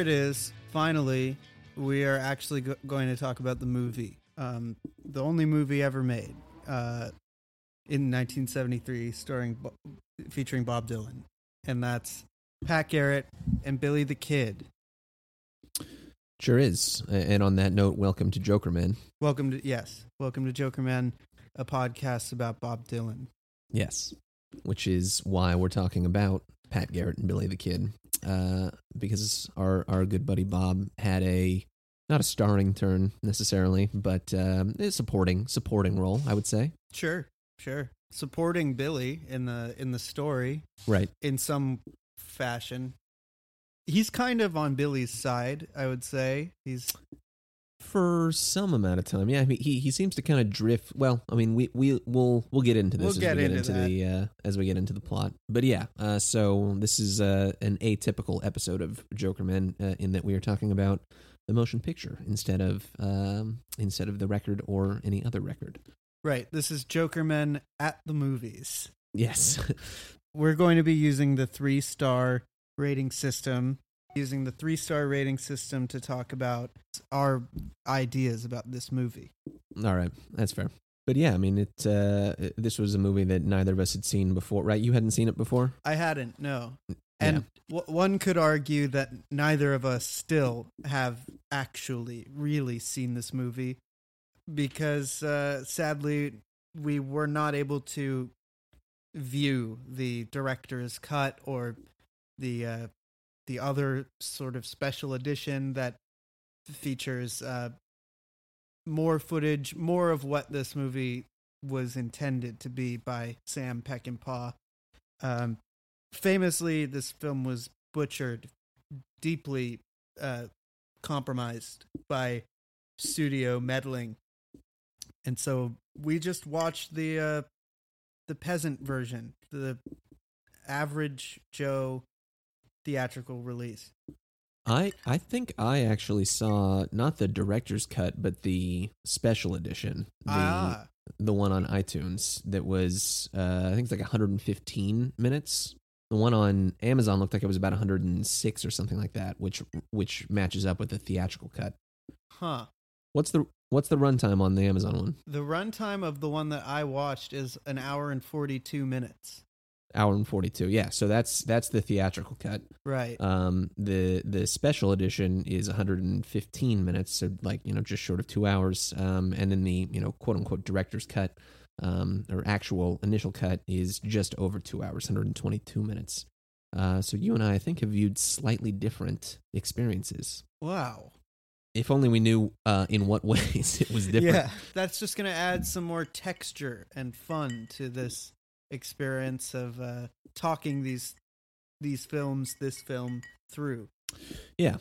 it is. Finally, we are actually go- going to talk about the movie. Um, the only movie ever made uh, in 1973, starring Bo- featuring Bob Dylan, and that's Pat Garrett and Billy the Kid. Sure is. And on that note, welcome to Joker Man. Welcome to yes, welcome to Joker Man, a podcast about Bob Dylan. Yes. Which is why we're talking about Pat Garrett and Billy the Kid. Uh, because our, our good buddy Bob had a not a starring turn necessarily, but um, a supporting supporting role, I would say. Sure, sure. Supporting Billy in the in the story Right. in some fashion. He's kind of on Billy's side, I would say. He's For some amount of time, yeah. I mean, he he seems to kind of drift. Well, I mean, we we we'll we'll get into this We'll as get we get into into, the uh, as we get into the plot. But yeah, uh, so this is uh, an atypical episode of Joker Men uh, in that we are talking about the motion picture instead of um, instead of the record or any other record. right. This is Joker Men at the movies. Yes, We're going to be using the three star rating system, using the three star rating system to talk about our ideas about this movie. all right, that's fair. But yeah, I mean, it. Uh, this was a movie that neither of us had seen before, right? You hadn't seen it before. I hadn't, no. And w- one could argue that neither of us still have actually really seen this movie because uh, sadly we were not able to view the director's cut or the uh, the other sort of special edition that features uh, more footage, more of what this movie was intended to be by Sam Peckinpah. Um, famously, this film was butchered, deeply uh, compromised by studio meddling, and so we just watched the uh, the peasant version, the average Joe theatrical release. I I think I actually saw not the director's cut, but the special edition, the ah, the one on iTunes that was uh, I think it's like 115 minutes. The one on Amazon looked like it was about 106 or something like that, which which matches up with the theatrical cut. huh. What's the what's the runtime on the Amazon one? The runtime of the one that I watched is an hour and forty two minutes. Hour and 42. Yeah, so that's that's the theatrical cut. Right. Um, the the special edition is 115 minutes, so like you know just short of two hours. Um, and then the you know quote unquote director's cut, um, or actual initial cut is just over two hours, 122 minutes. Uh, so you and I, I think, have viewed slightly different experiences. wow. If only we knew uh, in what ways it was different. Yeah, that's just going to add some more texture and fun to this experience of uh, talking these these films, this film through. yeah,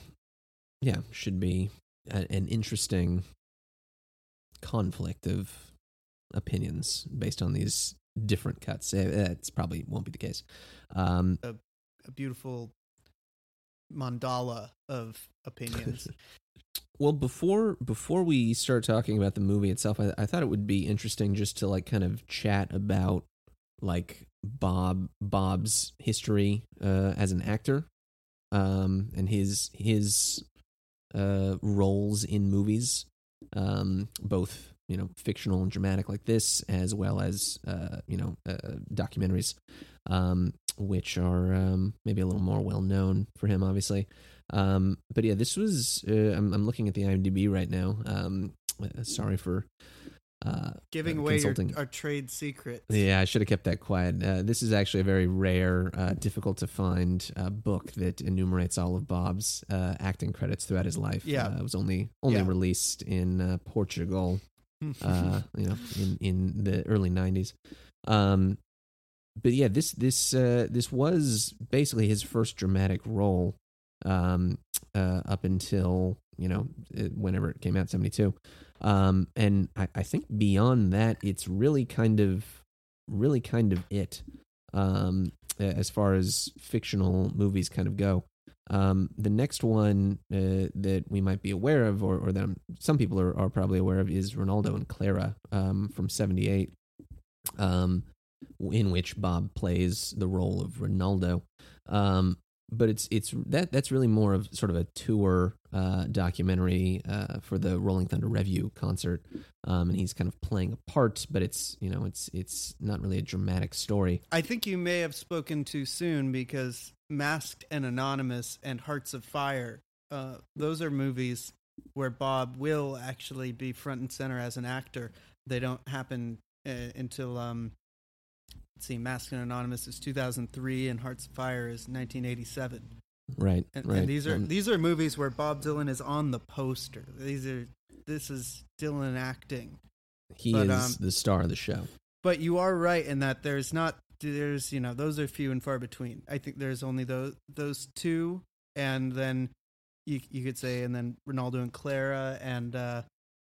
yeah. Should be a, an interesting conflict of opinions based on these different cuts. Eh, It's probably won't be the case. Um, A beautiful mandala of opinions. well, before before we start talking about the movie itself, I, I thought it would be interesting just to like kind of chat about like Bob Bob's history uh, as an actor, um, and his his uh, roles in movies, um, both you know fictional and dramatic like this, as well as uh, you know uh, documentaries, um, which are um, maybe a little more well known for him, obviously. Um, but yeah, this was uh, I'm, I'm looking at the IMDb right now. Um, uh, sorry for uh, Giving uh, away your, our trade secrets. Yeah, I should have kept that quiet. Uh, this is actually a very rare, uh, difficult to find uh, book that enumerates all of Bob's uh, acting credits throughout his life. Yeah. it was only only Yeah. released in uh, Portugal, uh, you know, in in the early '90s. Um, but yeah, this this uh, this was basically his first dramatic role um, uh, up until you know whenever it came out, '72. Um, and I, I think beyond that, it's really kind of really kind of it um, as far as fictional movies kind of go. Um, the next one uh, that we might be aware of, or, or that I'm, some people are, are probably aware of, is Renaldo and Clara um, from '78. Um, in which Bob plays the role of Renaldo. But it's it's that that's really more of sort of a tour uh, documentary uh, for the Rolling Thunder Revue concert, um, and he's kind of playing a part, but it's you know it's it's not really a dramatic story. I think you may have spoken too soon because Masked and Anonymous and Hearts of Fire, uh, those are movies where Bob will actually be front and center as an actor. They don't happen uh, until um, let's see, Masked and Anonymous is 2003 and Hearts of Fire is 1987. Right, And, right. and these are Um, these are movies where Bob Dylan is on the poster. These are this is Dylan acting. he but, is um, the star of the show. But you are right in that there's not there's you know those are few and far between. I think there's only those those two, and then you you could say and then Renaldo and Clara and uh,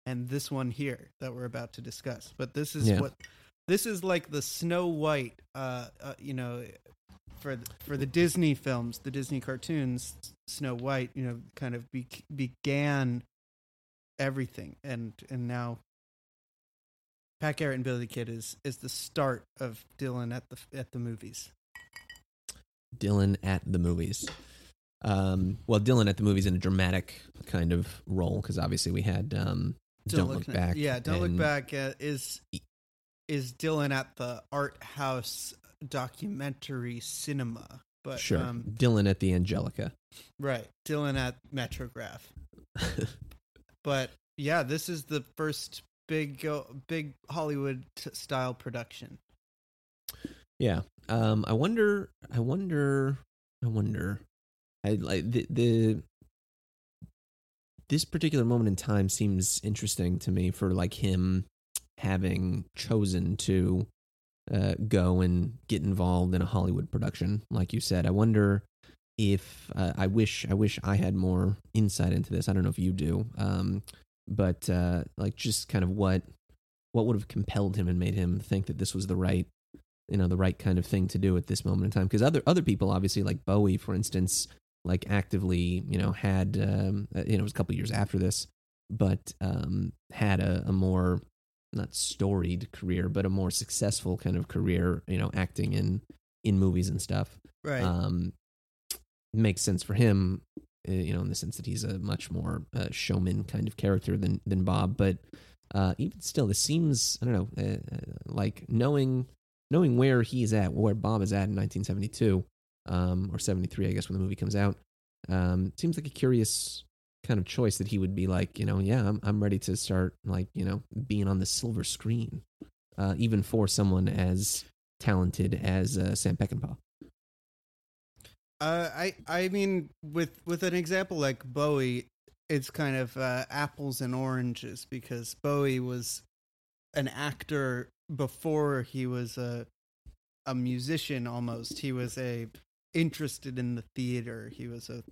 and this one here that we're about to discuss. But this is Yeah. what this is like the Snow White, uh, uh you know, for the, for the Disney films, the Disney cartoons, Snow White, you know, kind of be, began everything, and and now Pat Garrett and Billy the Kid is is the start of Dylan at the at the movies. Dylan at the movies. Um, well, Dylan at the movies in a dramatic kind of role because obviously we had um, Don't, Look, Back. Yeah, Don't Look Back uh, is is Dylan at the art house documentary cinema. But Sure, um, Dylan at the Angelika. right, Dylan at Metrograph. But yeah, this is the first big big Hollywood style production. Yeah. Um, I wonder. I wonder. I wonder. I like the the. This particular moment in time seems interesting to me for like him having chosen to uh, go and get involved in a Hollywood production, like you said. I wonder if uh, I wish I wish I had more insight into this. I don't know if you do, um, but uh, like just kind of what what would have compelled him and made him think that this was the right you know the right kind of thing to do at this moment in time because other other people obviously like Bowie for instance like actively you know had um, uh, you know it was a couple years after this but um, had a, a more not storied career but a more successful kind of career you know acting in in movies and stuff Right. um, makes sense for him, uh, you know, in the sense that he's a much more uh, showman kind of character than than Bob. But uh, even still, this seems I don't know, uh, uh, like knowing knowing where he's at, where Bob is at in 1972 um, or 73, I guess, when the movie comes out. Um, seems like a curious kind of choice that he would be like, you know, yeah, I'm I'm ready to start like you know being on the silver screen, uh, even for someone as talented as uh, Sam Peckinpah. Uh, I I mean, with with an example like Bowie, it's kind of uh, apples and oranges because Bowie was an actor before he was a a musician. Almost, he was a interested in the theater. He was a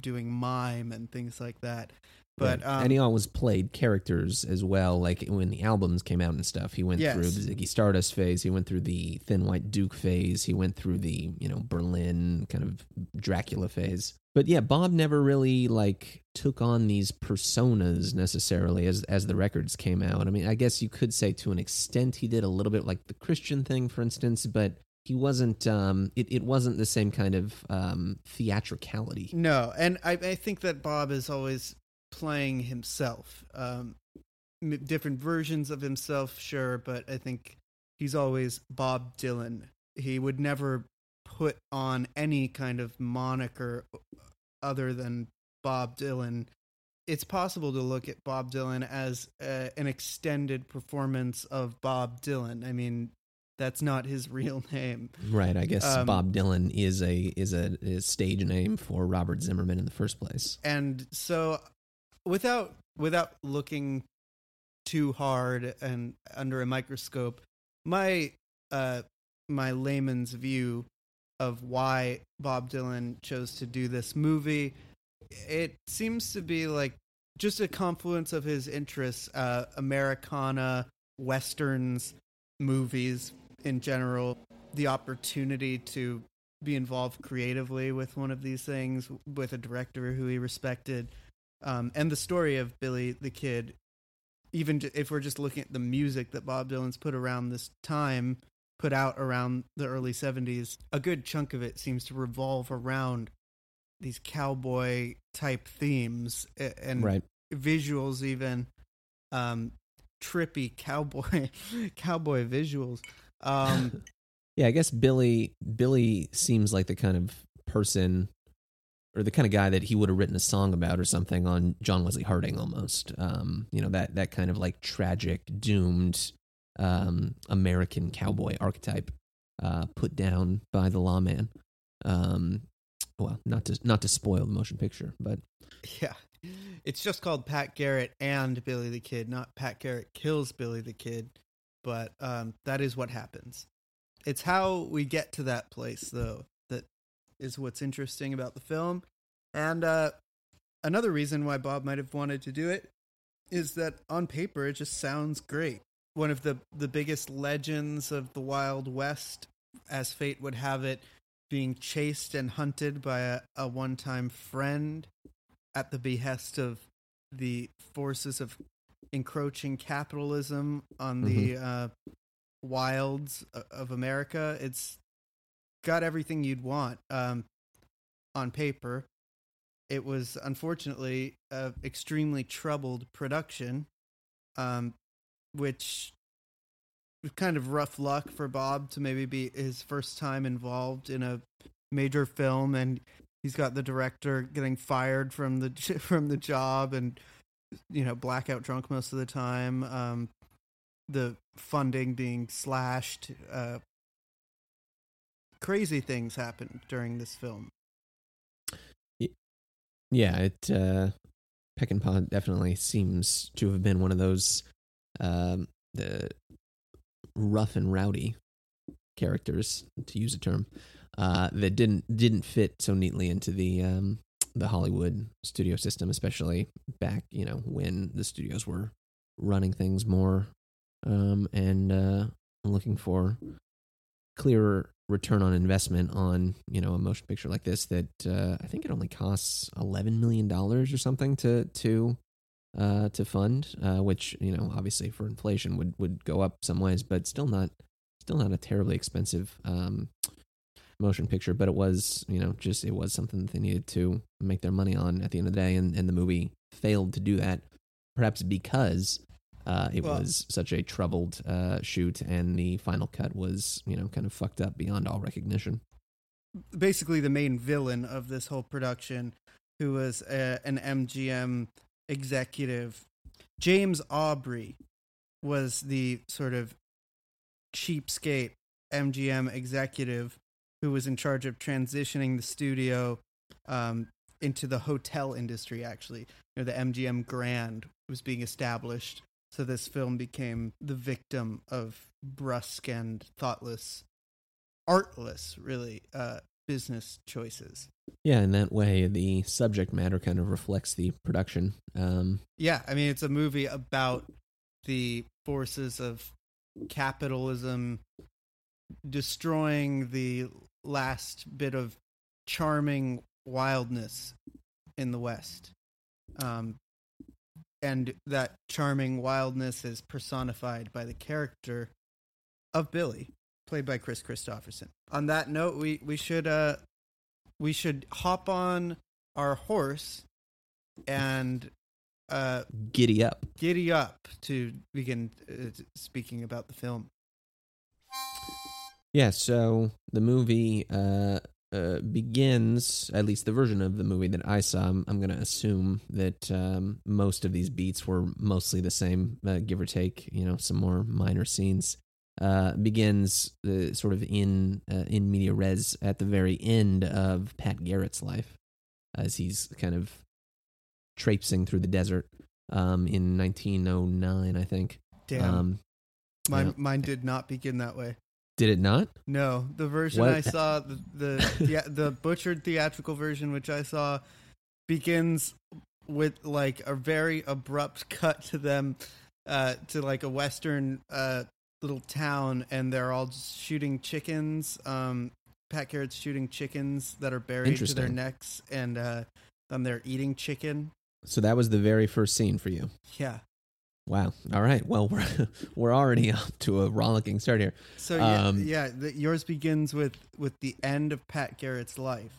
doing mime and things like that. But Right. um, and he always played characters as well. Like when the albums came out and stuff, he went Yes. through the Ziggy Stardust phase. He went through the Thin White Duke phase. He went through the you know Berlin kind of Dracula phase. But yeah, Bob never really like took on these personas necessarily as as the records came out. I mean, I guess you could say to an extent he did a little bit like the Christian thing, for instance, but he wasn't. Um, it it wasn't the same kind of um, theatricality. No, and I, I think that Bob is always playing himself. Um, different versions of himself, sure, but I think he's always Bob Dylan. He would never put on any kind of moniker other than Bob Dylan. It's possible to look at Bob Dylan as uh, an extended performance of Bob Dylan. I mean, that's not his real name. Right, I guess Um, Bob Dylan is a is a, is stage name for Robert Zimmerman in the first place. and so without without looking too hard and under a microscope my uh my layman's view of why Bob Dylan chose to do this movie it seems to be like just a confluence of his interests uh americana westerns movies in general the opportunity to be involved creatively with one of these things with a director who he respected um, and the story of billy the kid even if we're just looking at the music that bob dylan's put around this time put out around the early 70s, a good chunk of it seems to revolve around these cowboy type themes and right. visuals even um trippy cowboy cowboy visuals. Um yeah, I guess Billy Billy seems like the kind of person or the kind of guy that he would have written a song about or something on John Wesley Harding almost. Um, you know, that that kind of like tragic, doomed um, American cowboy archetype uh, put down by the lawman. Um, well, not to not to spoil the motion picture, but yeah, it's just called Pat Garrett and Billy the Kid, not Pat Garrett kills Billy the Kid, but um, that is what happens. It's how we get to that place, though, that is what's interesting about the film. And uh, another reason why Bob might have wanted to do it is that on paper it just sounds great. One of the the biggest legends of the Wild West, as fate would have it, being chased and hunted by a, a one time friend at the behest of the forces of encroaching capitalism on the mm-hmm. uh, wilds of America. It's got everything you'd want um, on paper. It was unfortunately an extremely troubled production, um, which was kind of rough luck for Bob to maybe be his first time involved in a major film, and he's got the director getting fired from the from the job and you know blackout drunk most of the time. Um, the funding being slashed. Uh, crazy things happened during this film. Yeah, it uh, Peckinpah definitely seems to have been one of those um, the rough and rowdy characters, to use a term, uh, that didn't didn't fit so neatly into the um, the Hollywood studio system, especially back you know when the studios were running things more um, and uh, looking for clearer return on investment on you know a motion picture like this that uh, I think it only costs eleven million dollars or something to to uh, to fund, uh, which you know obviously for inflation would would go up some ways, but still not still not a terribly expensive um, motion picture, but it was, you know, just it was something that they needed to make their money on at the end of the day, and, and the movie failed to do that, perhaps because uh, it well, was such a troubled uh, shoot, and the final cut was, you know, kind of fucked up beyond all recognition. Basically, the main villain of this whole production, who was a, an MGM executive, James Aubrey, was the sort of cheapskate MGM executive who was in charge of transitioning the studio um, into the hotel industry. Actually, you know, the MGM Grand was being established, so this film became the victim of brusque and thoughtless, artless, really, uh, business choices. Yeah, in that way, the subject matter kind of reflects the production. Um, yeah, I mean, it's a movie about the forces of capitalism destroying the last bit of charming wildness in the West. Um, and that charming wildness is personified by the character of Billy, played by Kris Kristofferson. On that note, we we should uh we should hop on our horse and uh giddy up, giddy up to begin uh, speaking about the film. Yeah, so the movie uh, uh, begins, at least the version of the movie that I saw. I'm, I'm going to assume that um, most of these beats were mostly the same, uh, give or take. You know, some more minor scenes. Uh, begins uh, sort of in uh, in media res at the very end of Pat Garrett's life, as he's kind of traipsing through the desert um, in 1909, I think. Damn. Um, mine, you know, mine did not begin that way. Did it not? No, the version what? I saw, the the, the the butchered theatrical version, which I saw, begins with like a very abrupt cut to them, uh, to like a western uh little town, and they're all shooting chickens. Um, Pat Garrett's shooting chickens that are buried to their necks, and uh, then they're eating chicken. So that was the very first scene for you. Yeah. Wow. All right. Well, we're we're already up to a rollicking start here. So yeah, um, yeah the, yours begins with with the end of Pat Garrett's life.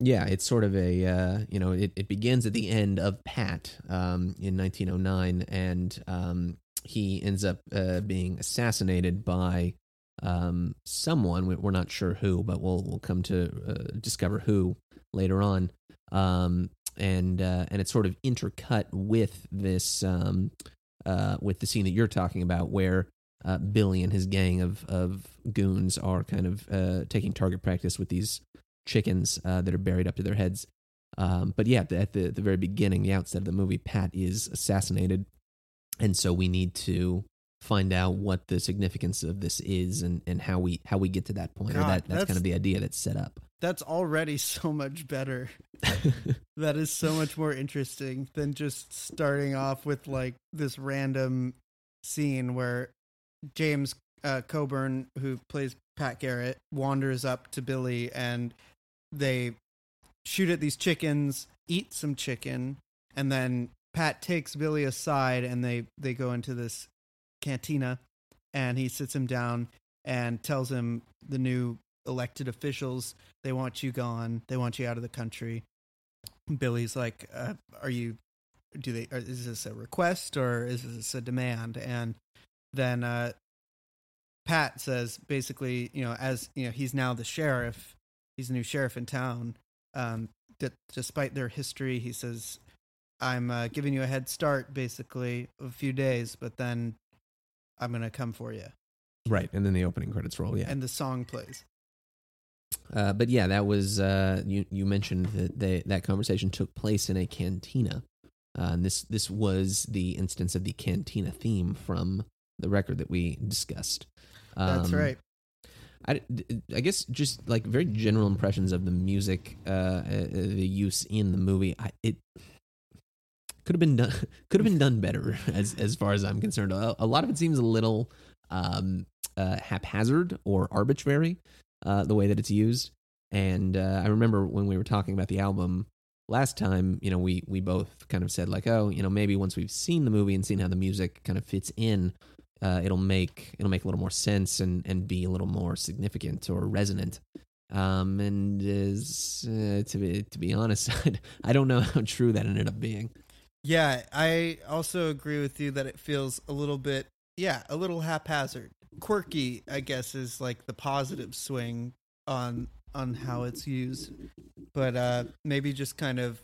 Yeah, it's sort of a uh, you know it, it begins at the end of Pat um, in 1909, and um, he ends up uh, being assassinated by um, someone. We're not sure who, but we'll we'll come to uh, discover who later on. Um, and uh, and it's sort of intercut with this um, uh, with the scene that you're talking about, where uh, Billy and his gang of of goons are kind of uh, taking target practice with these chickens uh, that are buried up to their heads. Um, but yeah, at the, at the, the very beginning, the outset of the movie, Pat is assassinated, and so we need to find out what the significance of this is and, and how we how we get to that point. God, or that, that's, that's kind of the idea that's set up. That's already so much better. that is so much more interesting than just starting off with like this random scene where James uh, Coburn, who plays Pat Garrett, wanders up to Billy and they shoot at these chickens, eat some chicken, and then Pat takes Billy aside and they they go into this cantina and he sits him down and tells him the new elected officials they want you gone they want you out of the country billy's like uh, are you do they are, is this a request or is this a demand and then uh, pat says basically you know as you know he's now the sheriff he's the new sheriff in town um, that despite their history he says i'm uh, giving you a head start basically a few days but then I'm gonna come for you. Right, and then the opening credits roll. Yeah, and the song plays. Uh, but yeah, that was uh, you. You mentioned that they, that conversation took place in a cantina, uh, and this this was the instance of the cantina theme from the record that we discussed. Um, That's right. I, I guess just like very general impressions of the music, uh, uh, the use in the movie. I, it could have been done could have been done better as as far as I'm concerned. A, a lot of it seems a little um, uh, haphazard or arbitrary uh, the way that it's used. And uh, I remember when we were talking about the album last time, you know, we we both kind of said like, oh, you know, maybe once we've seen the movie and seen how the music kind of fits in, uh, it'll make it'll make a little more sense and and be a little more significant or resonant. Um, and is uh, to be to be honest, I don't know how true that ended up being. Yeah, I also agree with you that it feels a little bit, yeah, a little haphazard. Quirky, I guess, is like the positive swing on on how it's used, but uh maybe just kind of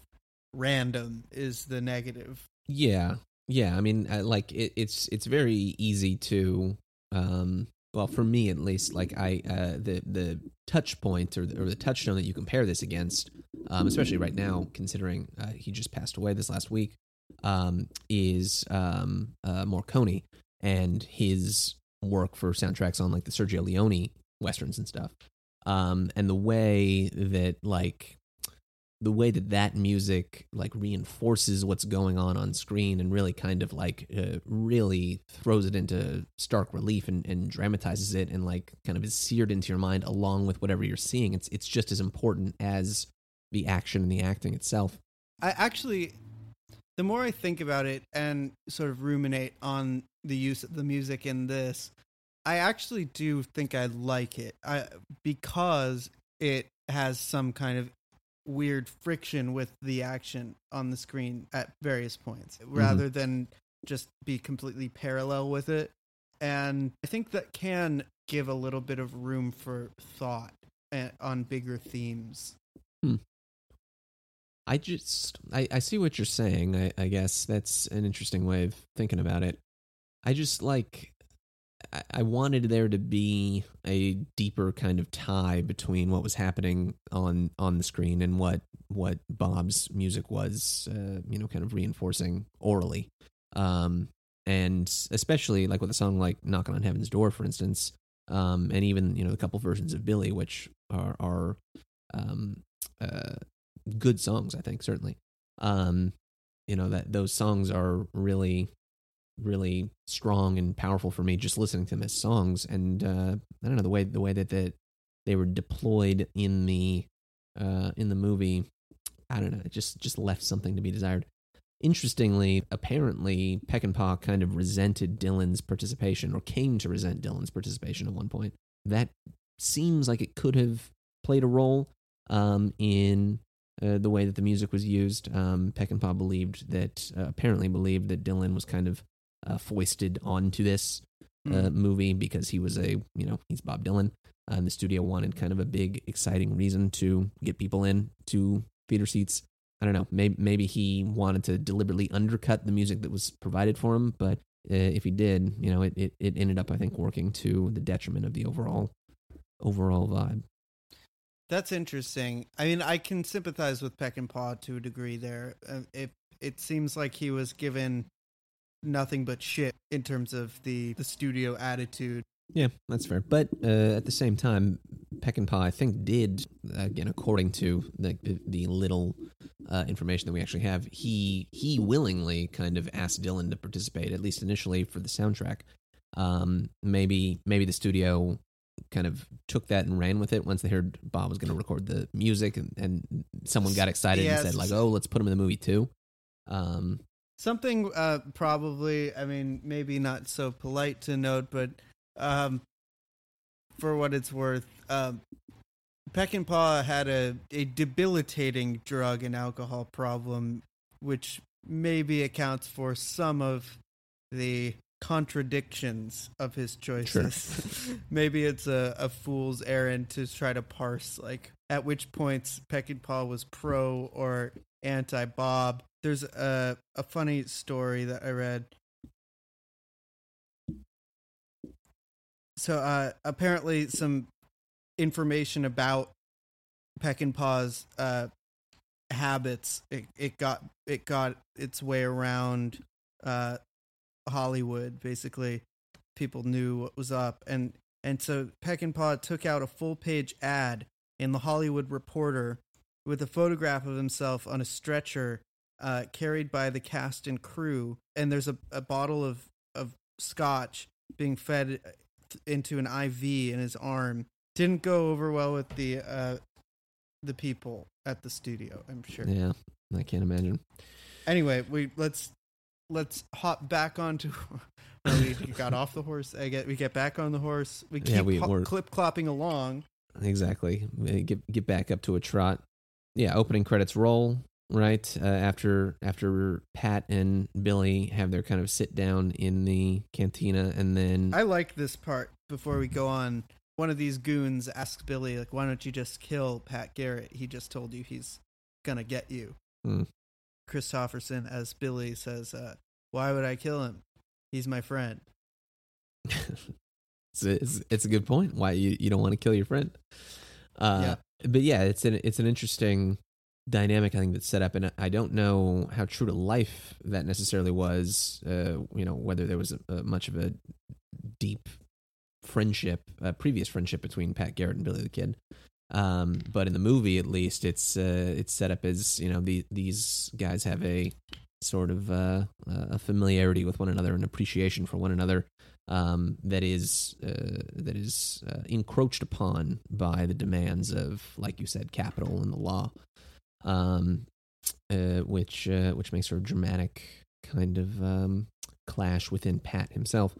random is the negative. Yeah, yeah. I mean, I, like it, it's it's very easy to, um, well, for me at least, like I uh, the the touch point or the, or the touchstone that you compare this against, um, especially right now, considering uh, he just passed away this last week um, is um, uh, Morricone and his work for soundtracks on like the Sergio Leone westerns and stuff. Um, and the way that like the way that that music like reinforces what's going on on screen and really kind of like uh, really throws it into stark relief and, and dramatizes it and like kind of is seared into your mind along with whatever you're seeing it's it's just as important as the action and the acting itself i actually the more I think about it and sort of ruminate on the use of the music in this, I actually do think I like it. I because it has some kind of weird friction with the action on the screen at various points mm-hmm. rather than just be completely parallel with it. And I think that can give a little bit of room for thought eh, on bigger themes. Hmm. I just I, I see what you're saying. I, I guess that's an interesting way of thinking about it. I just like I, I wanted there to be a deeper kind of tie between what was happening on on the screen and what what Bob's music was, uh, you know, kind of reinforcing orally. Um, and especially like with a song like "Knocking on Heaven's Door," for instance, um, and even you know a couple versions of Billy, which are are um, uh, good songs. I think certainly. Um, you know that those songs are really, really strong and powerful for me. Just listening to them as songs, and uh, I don't know the way the way that that they were deployed in the uh, in the movie. I don't know. It just just left something to be desired. interestingly, apparently Peckinpah kind of resented Dylan's participation or came to resent Dylan's participation at one point. That seems like it could have played a role um, in uh, the way that the music was used. Um, Peckinpah believed that, uh, apparently believed that Dylan was kind of uh, foisted onto this uh, Mm. movie because he was a, you know, he's Bob Dylan. And the studio wanted kind of a big, exciting reason to get people in to theater seats. I don't know. Maybe maybe he wanted to deliberately undercut the music that was provided for him, but uh, if he did, you know, it, it it ended up I think working to the detriment of the overall overall vibe. That's interesting. I mean, I can sympathize with Peckinpah to a degree there. Uh, it it seems like he was given nothing but shit in terms of the the studio attitude. Yeah, that's fair. But uh, at the same time, Peckinpah, I think, did again, according to the the little uh, information that we actually have, he he willingly kind of asked Dylan to participate, at least initially, for the soundtrack. Um, maybe maybe the studio kind of took that and ran with it once they heard Bob was going to record the music, and, and someone got excited and said like, "Oh, let's put him in the movie too." Um, Something uh, probably, I mean, maybe not so polite to note, but um, for what it's worth, um, Peckinpah had a, a debilitating drug and alcohol problem, which maybe accounts for some of the contradictions of his choices. maybe it's a, a fool's errand to try to parse, like, at which points Peckinpah was pro or anti Bob. There's a, a funny story that I read. So uh, apparently, some information about Peckinpah's uh, habits it, it got it got its way around uh, Hollywood. Basically, people knew what was up, and and so Peckinpah took out a full page ad in the Hollywood Reporter with a photograph of himself on a stretcher uh, carried by the cast and crew, and there's a, a bottle of of scotch being fed into an IV in his arm. Didn't go over well with the uh, the people at the studio. I'm sure. yeah, I can't imagine. Anyway, we let's let's hop back onto. we got off the horse. I get we get back on the horse. We keep Yeah, we- ho- clip clopping along. Exactly. Get get back up to a trot. Yeah, opening credits roll right uh, after after Pat and Billy have their kind of sit down in the cantina, and then I like this part. Before we go on, one of these goons asks Billy, like, "Why don't you just kill Pat Garrett? He just told you he's gonna get you." Hmm. Kristofferson, as Billy says, uh, "Why would I kill him? He's my friend." it's, a, it's it's a good point. Why you, you don't want to kill your friend? Uh, But yeah, it's an it's an interesting dynamic I think that's set up, and I don't know how true to life that necessarily was. Uh, you know whether there was a, a much of a deep friendship, a previous friendship between Pat Garrett and Billy the Kid. Um, but in the movie, at least, it's uh, it's set up as you know the, these guys have a sort of uh, a familiarity with one another an appreciation for one another um, that is uh, that is uh, encroached upon by the demands of, like you said, capital and the law, um, uh, which uh, which makes for a dramatic kind of um, clash within Pat himself.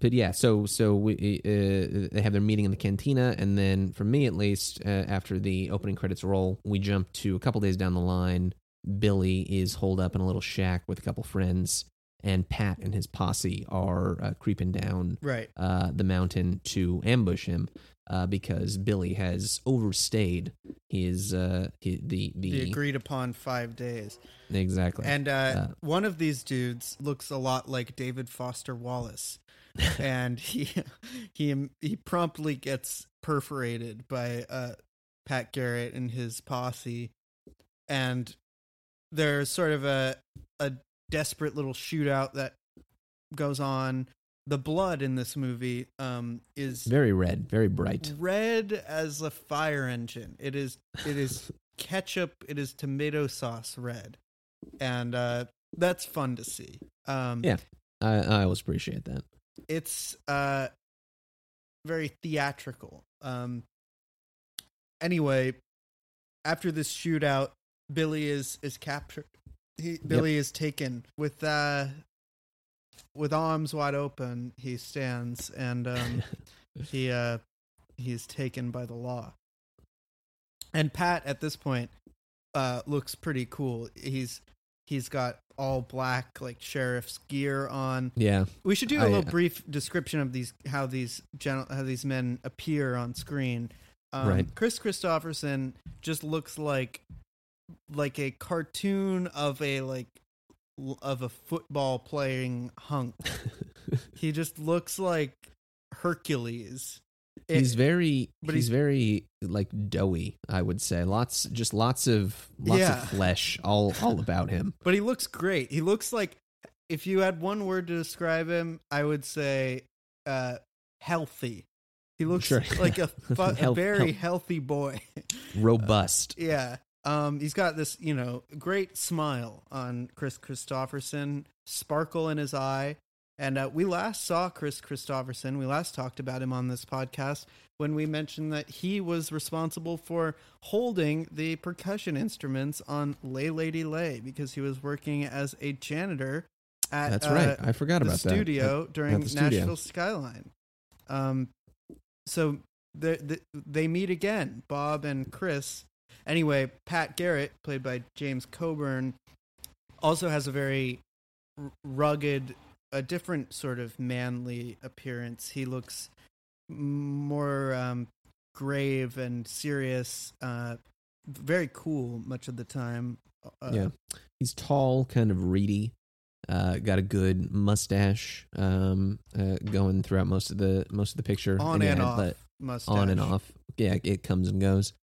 But yeah, so so we uh, they have their meeting in the cantina, and then for me at least, uh, after the opening credits roll, we jump to a couple days down the line. Billy is holed up in a little shack with a couple friends, and Pat and his posse are uh, creeping down Right. uh, the mountain to ambush him uh, because Billy has overstayed his uh, he, the the, The agreed upon five days. exactly And one of these dudes looks a lot like David Foster Wallace, and he he he promptly gets perforated by uh, Pat Garrett and his posse, and there's sort of a a desperate little shootout that goes on. The blood in this movie um, is very red, very bright. red as a fire engine. It is it is ketchup, it is tomato sauce red. And uh that's fun to see. Um Yeah. I, I always appreciate that. It's uh very theatrical. Um anyway, after this shootout, Billy is is captured he, Billy is taken with uh, with arms wide open. He stands and um, he uh, he's taken by the law. And Pat at this point uh, looks pretty cool. He's he's got all black like sheriff's gear on. Yeah. We should do a I- little brief description of these how these gen- how these men appear on screen. Um, Right. Kris Kristofferson just looks like like a cartoon of a like of a football playing hunk. he just looks like Hercules. It- he's very but he's he's- very like doughy, I would say. Lots just lots of lots Yeah. of flesh all all about him. but he looks great. He looks like if you had one word to describe him, I would say uh healthy. He looks Sure. like a, fu- a very health. healthy boy. Robust. yeah. Um he's got this, you know, great smile on Kris Kristofferson, sparkle in his eye. And uh, we last saw Kris Kristofferson. We last talked about him on this podcast when we mentioned that he was responsible for holding the percussion instruments on Lay Lady Lay because he was working as a janitor at That's uh, right. I forgot the about that. studio during the studio. Nashville Skyline. Um, so the, the, they meet again, Bob and Chris. Anyway, Pat Garrett, played by James Coburn, also has a very rugged, a different sort of manly appearance. He looks more um, grave and serious, uh, very cool much of the time. Uh, yeah. He's tall, kind of reedy. Uh, got a good mustache um, uh, going throughout most of the most of the picture. on yeah, and off mustache. on and off. Yeah, it comes and goes.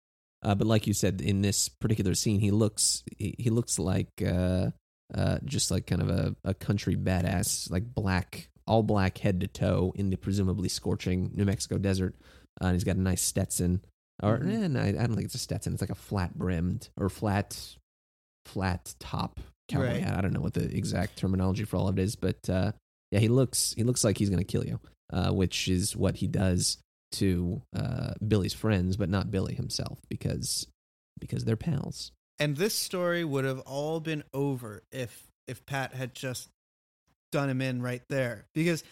Uh, but like you said, in this particular scene, he looks he, he looks like uh, just like kind of a, a country badass, like black, all black head to toe in the presumably scorching New Mexico desert. Uh, and he's got a nice Stetson, or Mhm. eh, no, I don't think it's a Stetson. It's like a flat brimmed or flat, flat top cowboy Right. hat. I don't know what the exact terminology for all of it is, but uh, yeah, he looks he looks like he's gonna kill you, uh, which is what he does to uh, Billy's friends, but not Billy himself because because they're pals. And this story would have all been over if if Pat had just done him in right there because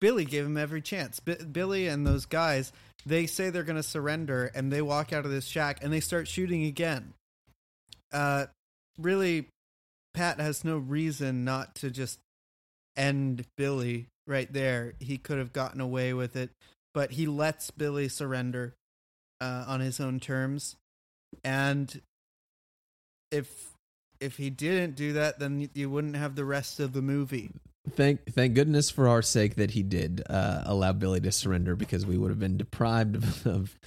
Billy gave him every chance. B- Billy and those guys, they say they're going to surrender and they walk out of this shack and they start shooting again. Uh really Pat has no reason not to just end Billy right there. He could have gotten away with it, but he lets Billy surrender uh, on his own terms. And if if he didn't do that, then you wouldn't have the rest of the movie. Thank thank goodness for our sake that he did uh, allow Billy to surrender because we would have been deprived of, of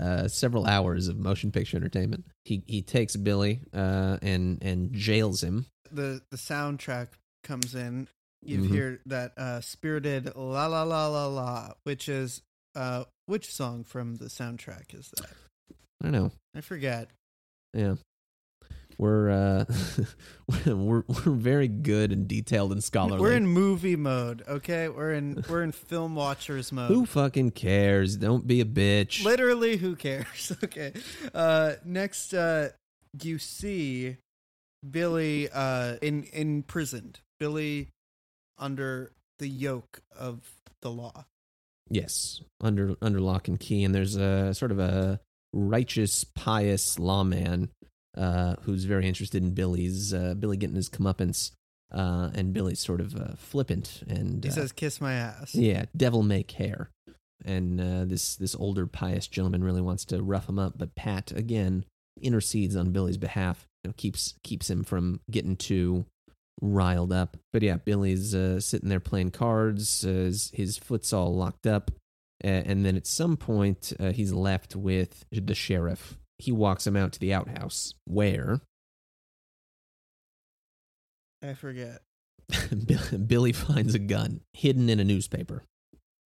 uh, several hours of motion picture entertainment. He he takes Billy uh, and and jails him. The the soundtrack comes in. You Mhm. hear that uh, spirited la la la la la, which is uh, which song from the soundtrack is that? I don't know. I forget. Yeah. We're uh we're we're very good and detailed and scholarly. We're in movie mode, okay? We're in we're in film watchers mode. Who fucking cares? Don't be a bitch. Literally, who cares? okay. Uh, next, uh, you see Billy uh, in imprisoned. Billy under the yoke of the law. Yes, under under lock and key, and there's a sort of a righteous, pious lawman uh, who's very interested in Billy's uh, Billy getting his comeuppance, uh, and Billy's sort of uh, flippant and He uh, says, "Kiss my ass." "Yeah, devil may care." And uh, this this older pious gentleman really wants to rough him up, but Pat again intercedes on Billy's behalf, you know, keeps keeps him from getting too riled up. But yeah, Billy's uh, sitting there playing cards. Uh, his, his foot's all locked up, and then at some point uh, he's left with the sheriff. He walks him out to the outhouse, where I forget. Billy finds a gun hidden in a newspaper.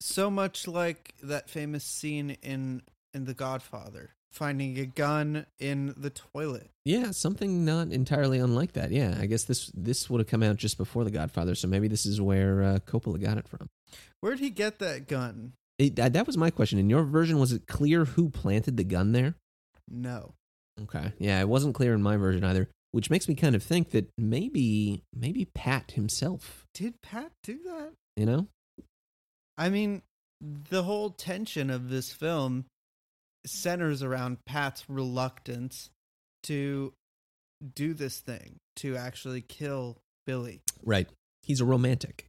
So much like that famous scene in in The Godfather, finding a gun in the toilet. Yeah, something not entirely unlike that. Yeah, I guess this this would have come out just before The Godfather, so maybe this is where uh, Coppola got it from. Where'd he get that gun? It, that, that was my question. In your version, was it clear who planted the gun there? No. Okay, yeah, it wasn't clear in my version either. which makes me kind of think that maybe maybe Pat himself, Did Pat do that? you know, I mean, the whole tension of this film centers around Pat's reluctance to do this thing, to actually kill Billy. right? He's a romantic.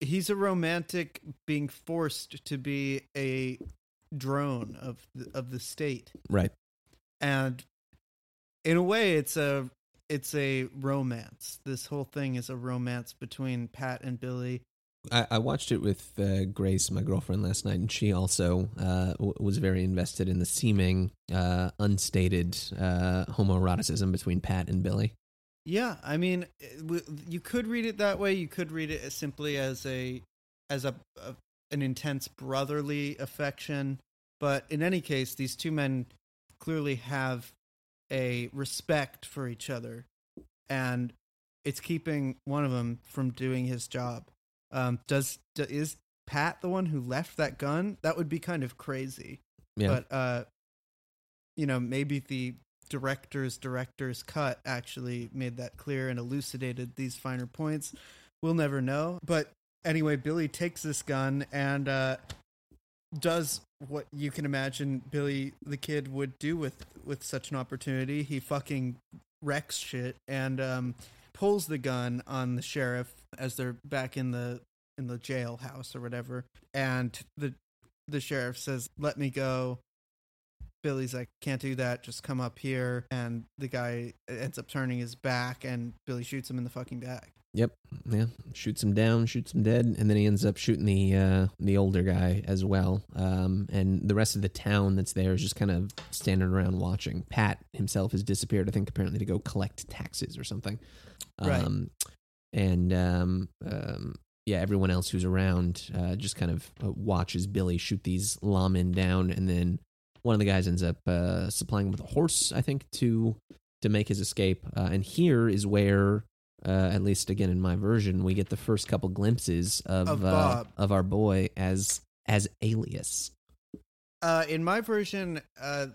He's a romantic being forced to be a drone of the, of the state. Right. And in a way it's a it's a romance. This whole thing is a romance between Pat and Billy. I, I watched it with uh, Grace, my girlfriend, last night, and she also uh, w- was very invested in the seeming uh, unstated uh, homoeroticism between Pat and Billy. Yeah, I mean, w- you could read it that way. You could read it as simply as a as a, a an intense brotherly affection. But in any case, these two men clearly have a respect for each other, and it's keeping one of them from doing his job. Um, does d- is Pat the one who left that gun? That would be kind of crazy. Yeah. But uh, you know, maybe the director's director's cut actually made that clear and elucidated these finer points. We'll never know. But anyway, Billy takes this gun and uh, does what you can imagine Billy the kid would do with with such an opportunity. He fucking wrecks shit and um, pulls the gun on the sheriff as they're back in the in the jailhouse or whatever. And the the sheriff says, "Let me go." Billy's like, "Can't do that. Just come up here." And the guy ends up turning his back, and Billy shoots him in the fucking back. Yep. Yeah. Shoots him down, shoots him dead, and then he ends up shooting the uh, the older guy as well. Um, and the rest of the town that's there is just kind of standing around watching. Pat himself has disappeared. I think apparently to go collect taxes or something. Right. Um, and um, um, yeah, everyone else who's around uh, just kind of uh, watches Billy shoot these lawmen down, and then one of the guys ends up uh, supplying him with a horse, I think, to to make his escape. Uh, and here is where, uh, at least again in my version, we get the first couple glimpses of Of uh, of our boy as as Alias. Uh, in my version, uh,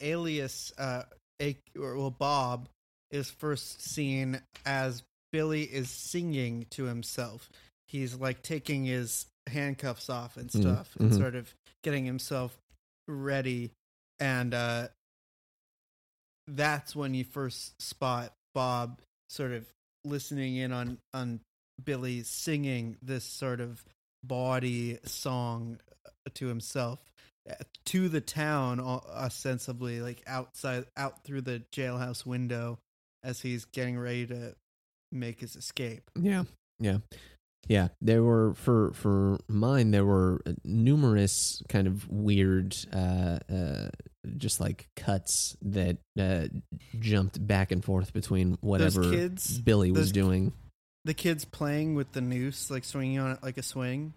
Alias, uh, a, or, well, Bob is first seen as Billy is singing to himself. He's like taking his handcuffs off and Mm, stuff, and mhm. sort of getting himself ready. And uh, that's when you first spot Bob sort of listening in on on Billy singing this sort of bawdy song uh, to himself uh, to the town ostensibly like outside out through the jailhouse window as he's getting ready to make his escape Yeah, yeah, yeah. There were for for mine. There were numerous kind of weird, uh, uh, just like cuts that uh, jumped back and forth between whatever those kids Billy was doing. the kids playing with the noose like swinging on it like a swing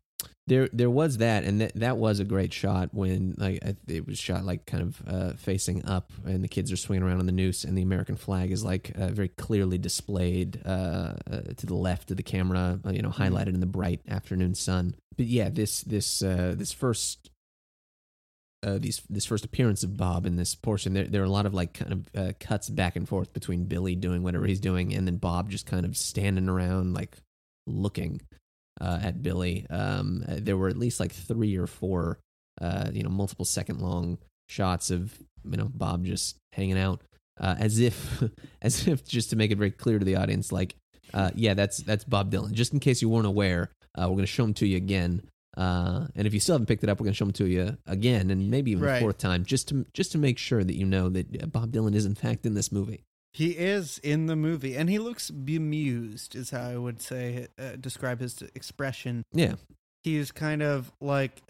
There, there was that, and that that was a great shot when like it was shot like kind of uh, facing up, and the kids are swinging around on the noose, and the American flag is like uh, very clearly displayed uh, uh, to the left of the camera, uh, you know, highlighted in the bright afternoon sun. But yeah, this this uh, this first. Uh, these this first appearance of Bob in this portion, there there are a lot of like kind of uh, cuts back and forth between Billy doing whatever he's doing, and then Bob just kind of standing around like looking uh, at Billy. Um, uh, there were at least like three or four, uh, you know, multiple second long shots of you know Bob just hanging out, as if as if just to make it very clear to the audience, like, yeah, that's that's Bob Dylan. Just in case you weren't aware, we're to show him to you again. Uh, and if you still haven't picked it up, we're going to show them to you again, and maybe even a fourth time, just to just to make sure that you know that uh, Bob Dylan is in fact in this movie. he is in the movie and he looks bemused is how i would say uh, describe his expression. Yeah, he's kind of like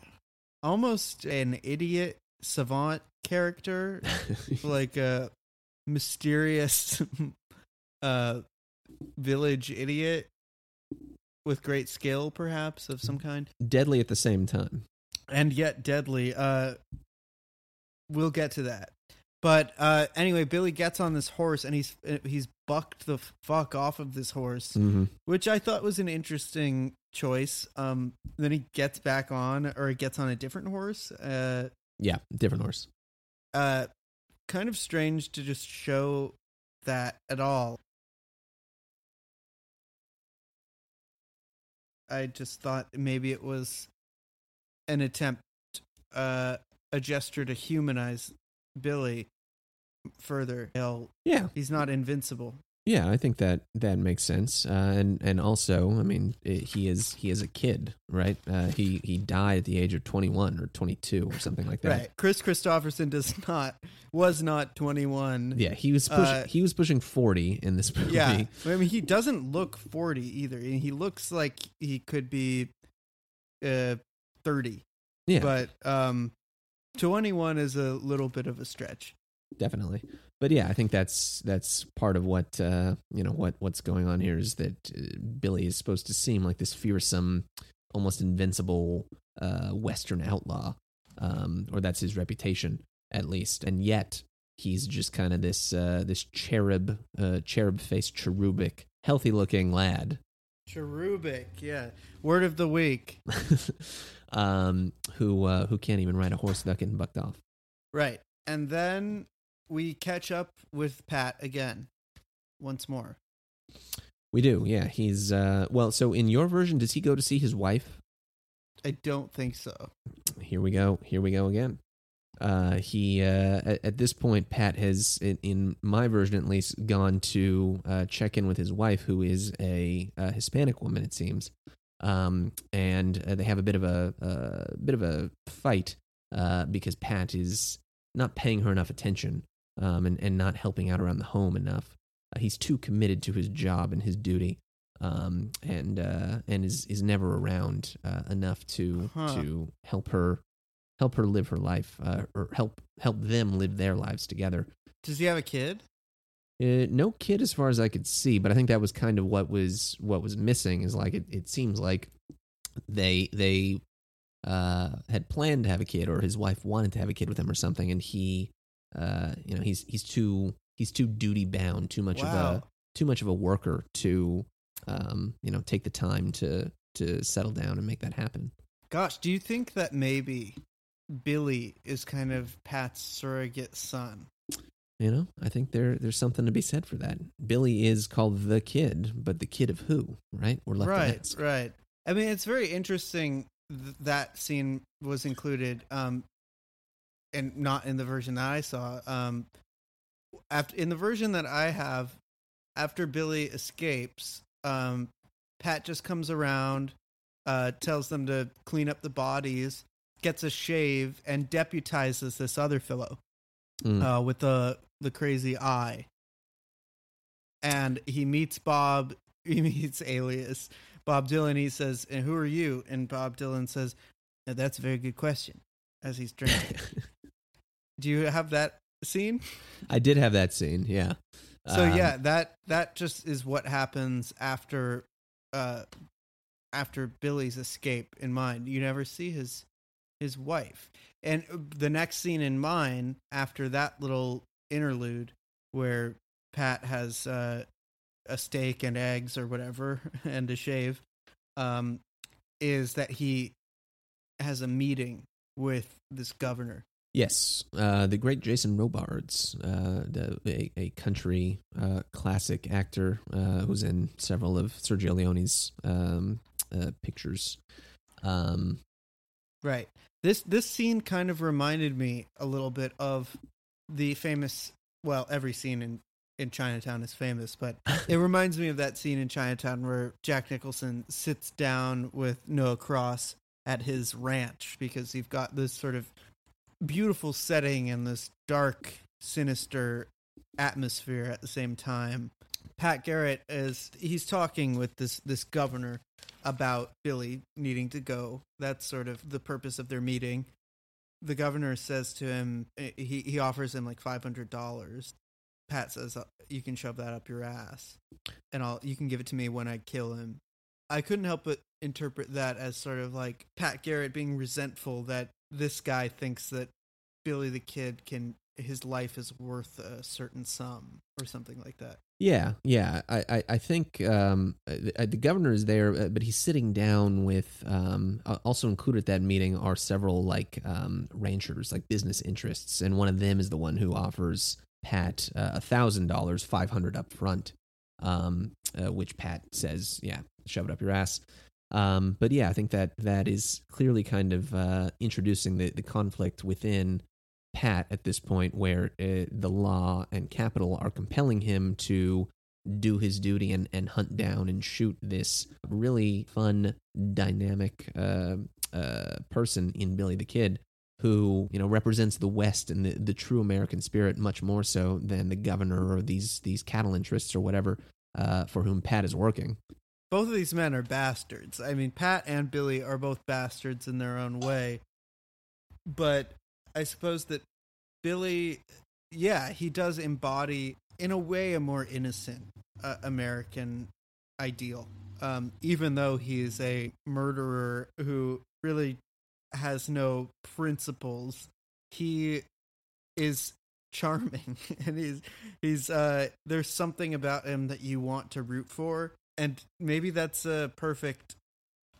almost an idiot savant character like a mysterious uh village idiot with great skill perhaps of some kind? Deadly at the same time. and yet deadly uh we'll get to that. But uh anyway billy gets on this horse and he's uh, he's bucked the fuck off of this horse hmm which i thought was an interesting choice. Um then he gets back on or he gets on a different horse uh Yeah, different horse. uh kind of strange to just show that at all I just thought maybe it was an attempt, uh, a gesture to humanize Billy further. Hell, Yeah, he's not invincible. Yeah, I think that that makes sense. Uh, and and also, I mean, i he is he is a kid, right? Uh, he he died at the age of twenty one or twenty two or something like that. Right. Kris Kristofferson does not was not 21. Yeah, he was pushing. Uh, he was pushing forty in this movie. Yeah. I mean, he doesn't look 40 either. He looks like he could be uh 30. yeah, But um 21 is a little bit of a stretch. definitely. But yeah, I think that's that's part of what uh, you know what what's going on here is that uh, Billy is supposed to seem like this fearsome, almost invincible uh, Western outlaw, um, or that's his reputation at least, and yet he's just kind of this uh, this cherub uh, cherub faced cherubic, healthy looking lad Cherubic, yeah. Word of the week. um, who uh, who can't even ride a horse without getting bucked off. Right. And then we catch up with Pat again. Once more. We do, yeah. He's uh, well. So in your version, does he go to see his wife? I don't think so. Here we go. Here we go again. Uh, he uh, at, at this point, Pat has, in, in my version at least, gone to uh, check in with his wife, who is a, a Hispanic woman, it seems. Um, and uh, they have a bit of a, a bit of a fight uh, because Pat is not paying her enough attention um, and and not helping out around the home enough. Uh, he's too committed to his job and his duty, um, and uh, and is is never around uh, enough to Huh. to help her help her live her life uh, or help help them live their lives together. Does he have a kid? Uh, no kid, as far as I could see, but I think that was kind of what was what was missing. Is like it, it seems like they they uh, had planned to have a kid, or his wife wanted to have a kid with him, or something, and he, uh, you know, he's he's too he's too duty bound, too much of a too much of a worker to, um, you know, take the time to to settle down and make that happen. Gosh, do you think that maybe Billy is kind of Pat's surrogate son? You know, I think there there's something to be said for that. Billy is called the kid, but the kid of who? Right? We're left right, right. I mean, it's very interesting th- that scene was included, um, and not in the version that I saw. Um, after in the version that I have, after Billy escapes, um, Pat just comes around, uh, tells them to clean up the bodies, gets a shave, and deputizes this other fellow Mm. uh, with the the crazy eye. And he meets Bob. He meets Alias Bob Dylan. He says, "And who are you?" And Bob Dylan says, "That's a very good question." As he's drinking. Do you have that scene? I did have that scene, yeah. So Um, yeah, that that just is what happens after uh after Billy's escape in mine. You never see his his wife. And the next scene in mine after that little interlude where Pat has uh a steak and eggs or whatever and a shave um is that he has a meeting with this governor. Yes, uh, the great Jason Robards, uh, the, a, a country uh, classic actor uh, who's in several of Sergio Leone's um, uh, pictures. Um, Right. This this scene kind of reminded me a little bit of the famous well, every scene in in Chinatown is famous, but it reminds me of that scene in Chinatown where Jack Nicholson sits down with Noah Cross at his ranch because you've got this sort of beautiful setting and this dark, sinister atmosphere at the same time. Pat Garrett is he's talking with this this governor about Billy needing to go. That's sort of the purpose of their meeting. The governor says to him, eh, he he offers him like five hundred dollars. Pat says, "Uh, "You can shove that up your ass, and I'll you can give it to me when I kill him." I couldn't help but interpret that as sort of like Pat Garrett being resentful that this guy thinks that Billy the Kid can his life is worth a certain sum or something like that. yeah, yeah. I, I, I think um, uh, the, the governor is there, uh, but he's sitting down with. Um, uh, also included at that meeting are several like um, ranchers, like business interests, and one of them is the one who offers Pat uh, a thousand dollars, five hundred up front, um, uh, which Pat says, "Yeah, shove it up your ass." Um, but yeah, I think that that is clearly kind of uh, introducing the, the conflict within Pat at this point, where uh, the law and capital are compelling him to do his duty and, and hunt down and shoot this really fun, dynamic uh, uh, person in Billy the Kid who you know represents the West and the, the true American spirit much more so than the governor or these these cattle interests or whatever uh, for whom Pat is working. Both of these men are bastards. I mean, Pat and Billy are both bastards in their own way. But I suppose that Billy, yeah, he does embody, in a way, a more innocent uh, American ideal. Um, even though he is a murderer who really has no principles, he is charming and he's he's uh there's something about him that you want to root for and maybe that's a perfect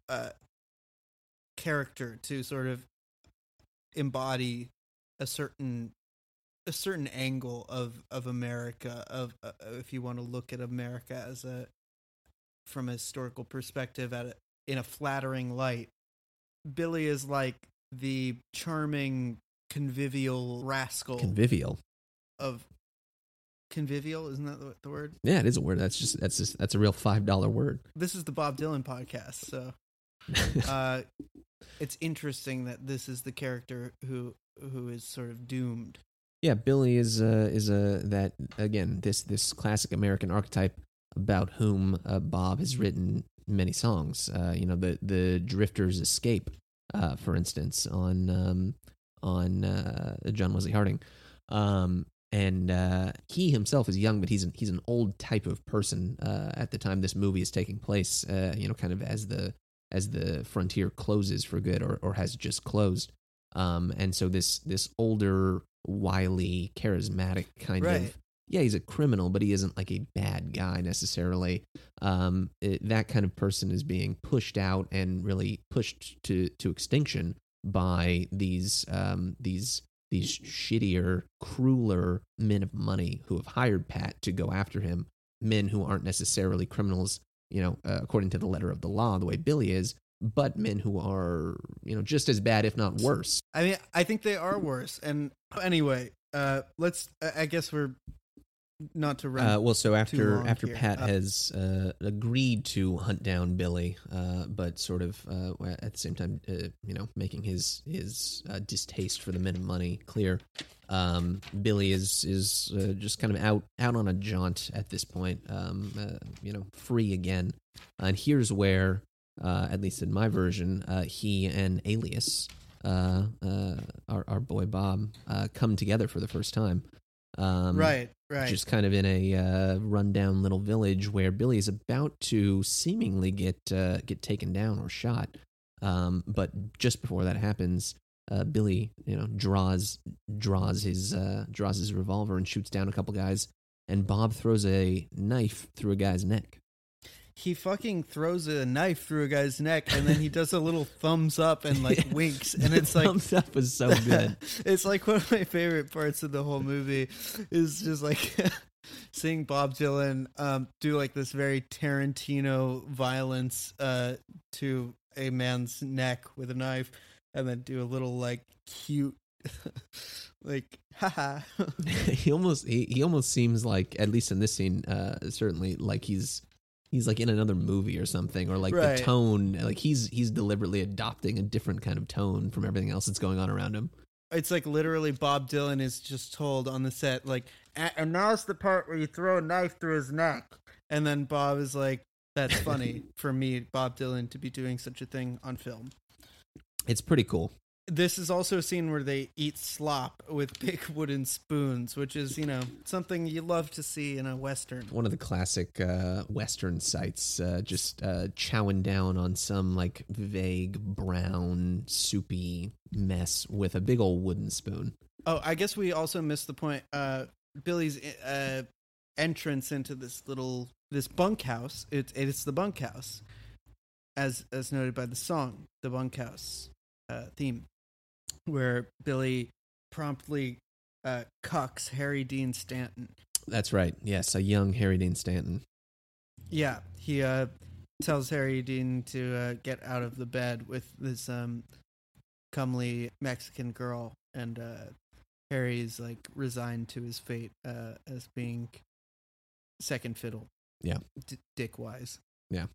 uh character to sort of embody a certain a certain angle of of America of uh, if you want to look at America as a from a historical perspective at a, in a flattering light Billy is like the charming convivial rascal Convivial. of convivial isn't that the, the word Yeah, it is a word. That's just that's just that's a real five dollar word. this is the bob dylan podcast so uh it's interesting that this is the character who who is sort of doomed yeah, Billy is uh, is a that again this this classic American archetype about whom uh, Bob has written many songs. Uh, you know, the the Drifters Escape, uh, for instance, on um, on uh, John Wesley Harding. Um, and uh, he himself is young, but he's an, he's an old type of person uh, at the time this movie is taking place. Uh, you know, kind of as the as the frontier closes for good, or or has just closed. Um, and so this this older, wily, charismatic kind Right. of yeah, he's a criminal, but he isn't like a bad guy necessarily. Um, it, that kind of person is being pushed out and really pushed to to extinction by these um, these these shittier, crueler men of money who have hired Pat to go after him. Men who aren't necessarily criminals, you know, uh, according to the letter of the law, the way Billy is, but men who are, you know, just as bad, if not worse. i mean i think they are worse and anyway uh let's i I guess we're not to run Uh, well, so after after here. Pat Uh, has uh, agreed to hunt down Billy, uh, but sort of uh, at the same time, uh, you know, making his his uh, distaste for the men of money clear, um, Billy is is uh, just kind of out out on a jaunt at this point, um, uh, you know, free again. And here's where, uh, at least in my version, uh, he and Alias, uh, uh, our our boy Bob, uh, come together for the first time. Um, right right just kind of in a uh, rundown little village where Billy is about to seemingly get uh, get taken down or shot. Um, but just before that happens, uh, Billy, you know, draws draws his uh, draws his revolver and shoots down a couple guys. And Bob throws a knife through a guy's neck. He fucking throws a knife through a guy's neck and then he does a little thumbs up and like winks and it's like thumbs up was so good. it's like one of my favorite parts of the whole movie is just like seeing Bob Dylan um, do like this very Tarantino violence uh, to a man's neck with a knife, and then do a little like cute, like haha. he almost he, he almost seems like at least in this scene, uh, certainly like he's he's like in another movie or something, or like Right. the tone, like he's he's deliberately adopting a different kind of tone from everything else that's going on around him. it's like literally Bob Dylan is just told on the set like, "A- and now's the part where you throw a knife through his neck, and then Bob is like, "That's funny for me, Bob Dylan, to be doing such a thing on film." It's pretty cool. This is also a scene where they eat slop with big wooden spoons, which is, you know, something you love to see in a western. One of the classic uh, Western sights, uh, just uh, chowing down on some like vague brown soupy mess with a big old wooden spoon. Oh, I guess we also missed the point. Uh, Billy's uh, entrance into this little this bunkhouse. It's it's the bunkhouse, as as noted by the song, the bunkhouse uh, theme, where Billy promptly uh, cucks Harry Dean Stanton. That's right. Yes, a young Harry Dean Stanton. Yeah, he uh tells Harry Dean to uh, get out of the bed with this um, comely Mexican girl, and uh, Harry's like resigned to his fate uh, as being second fiddle. Yeah. D- dick wise. And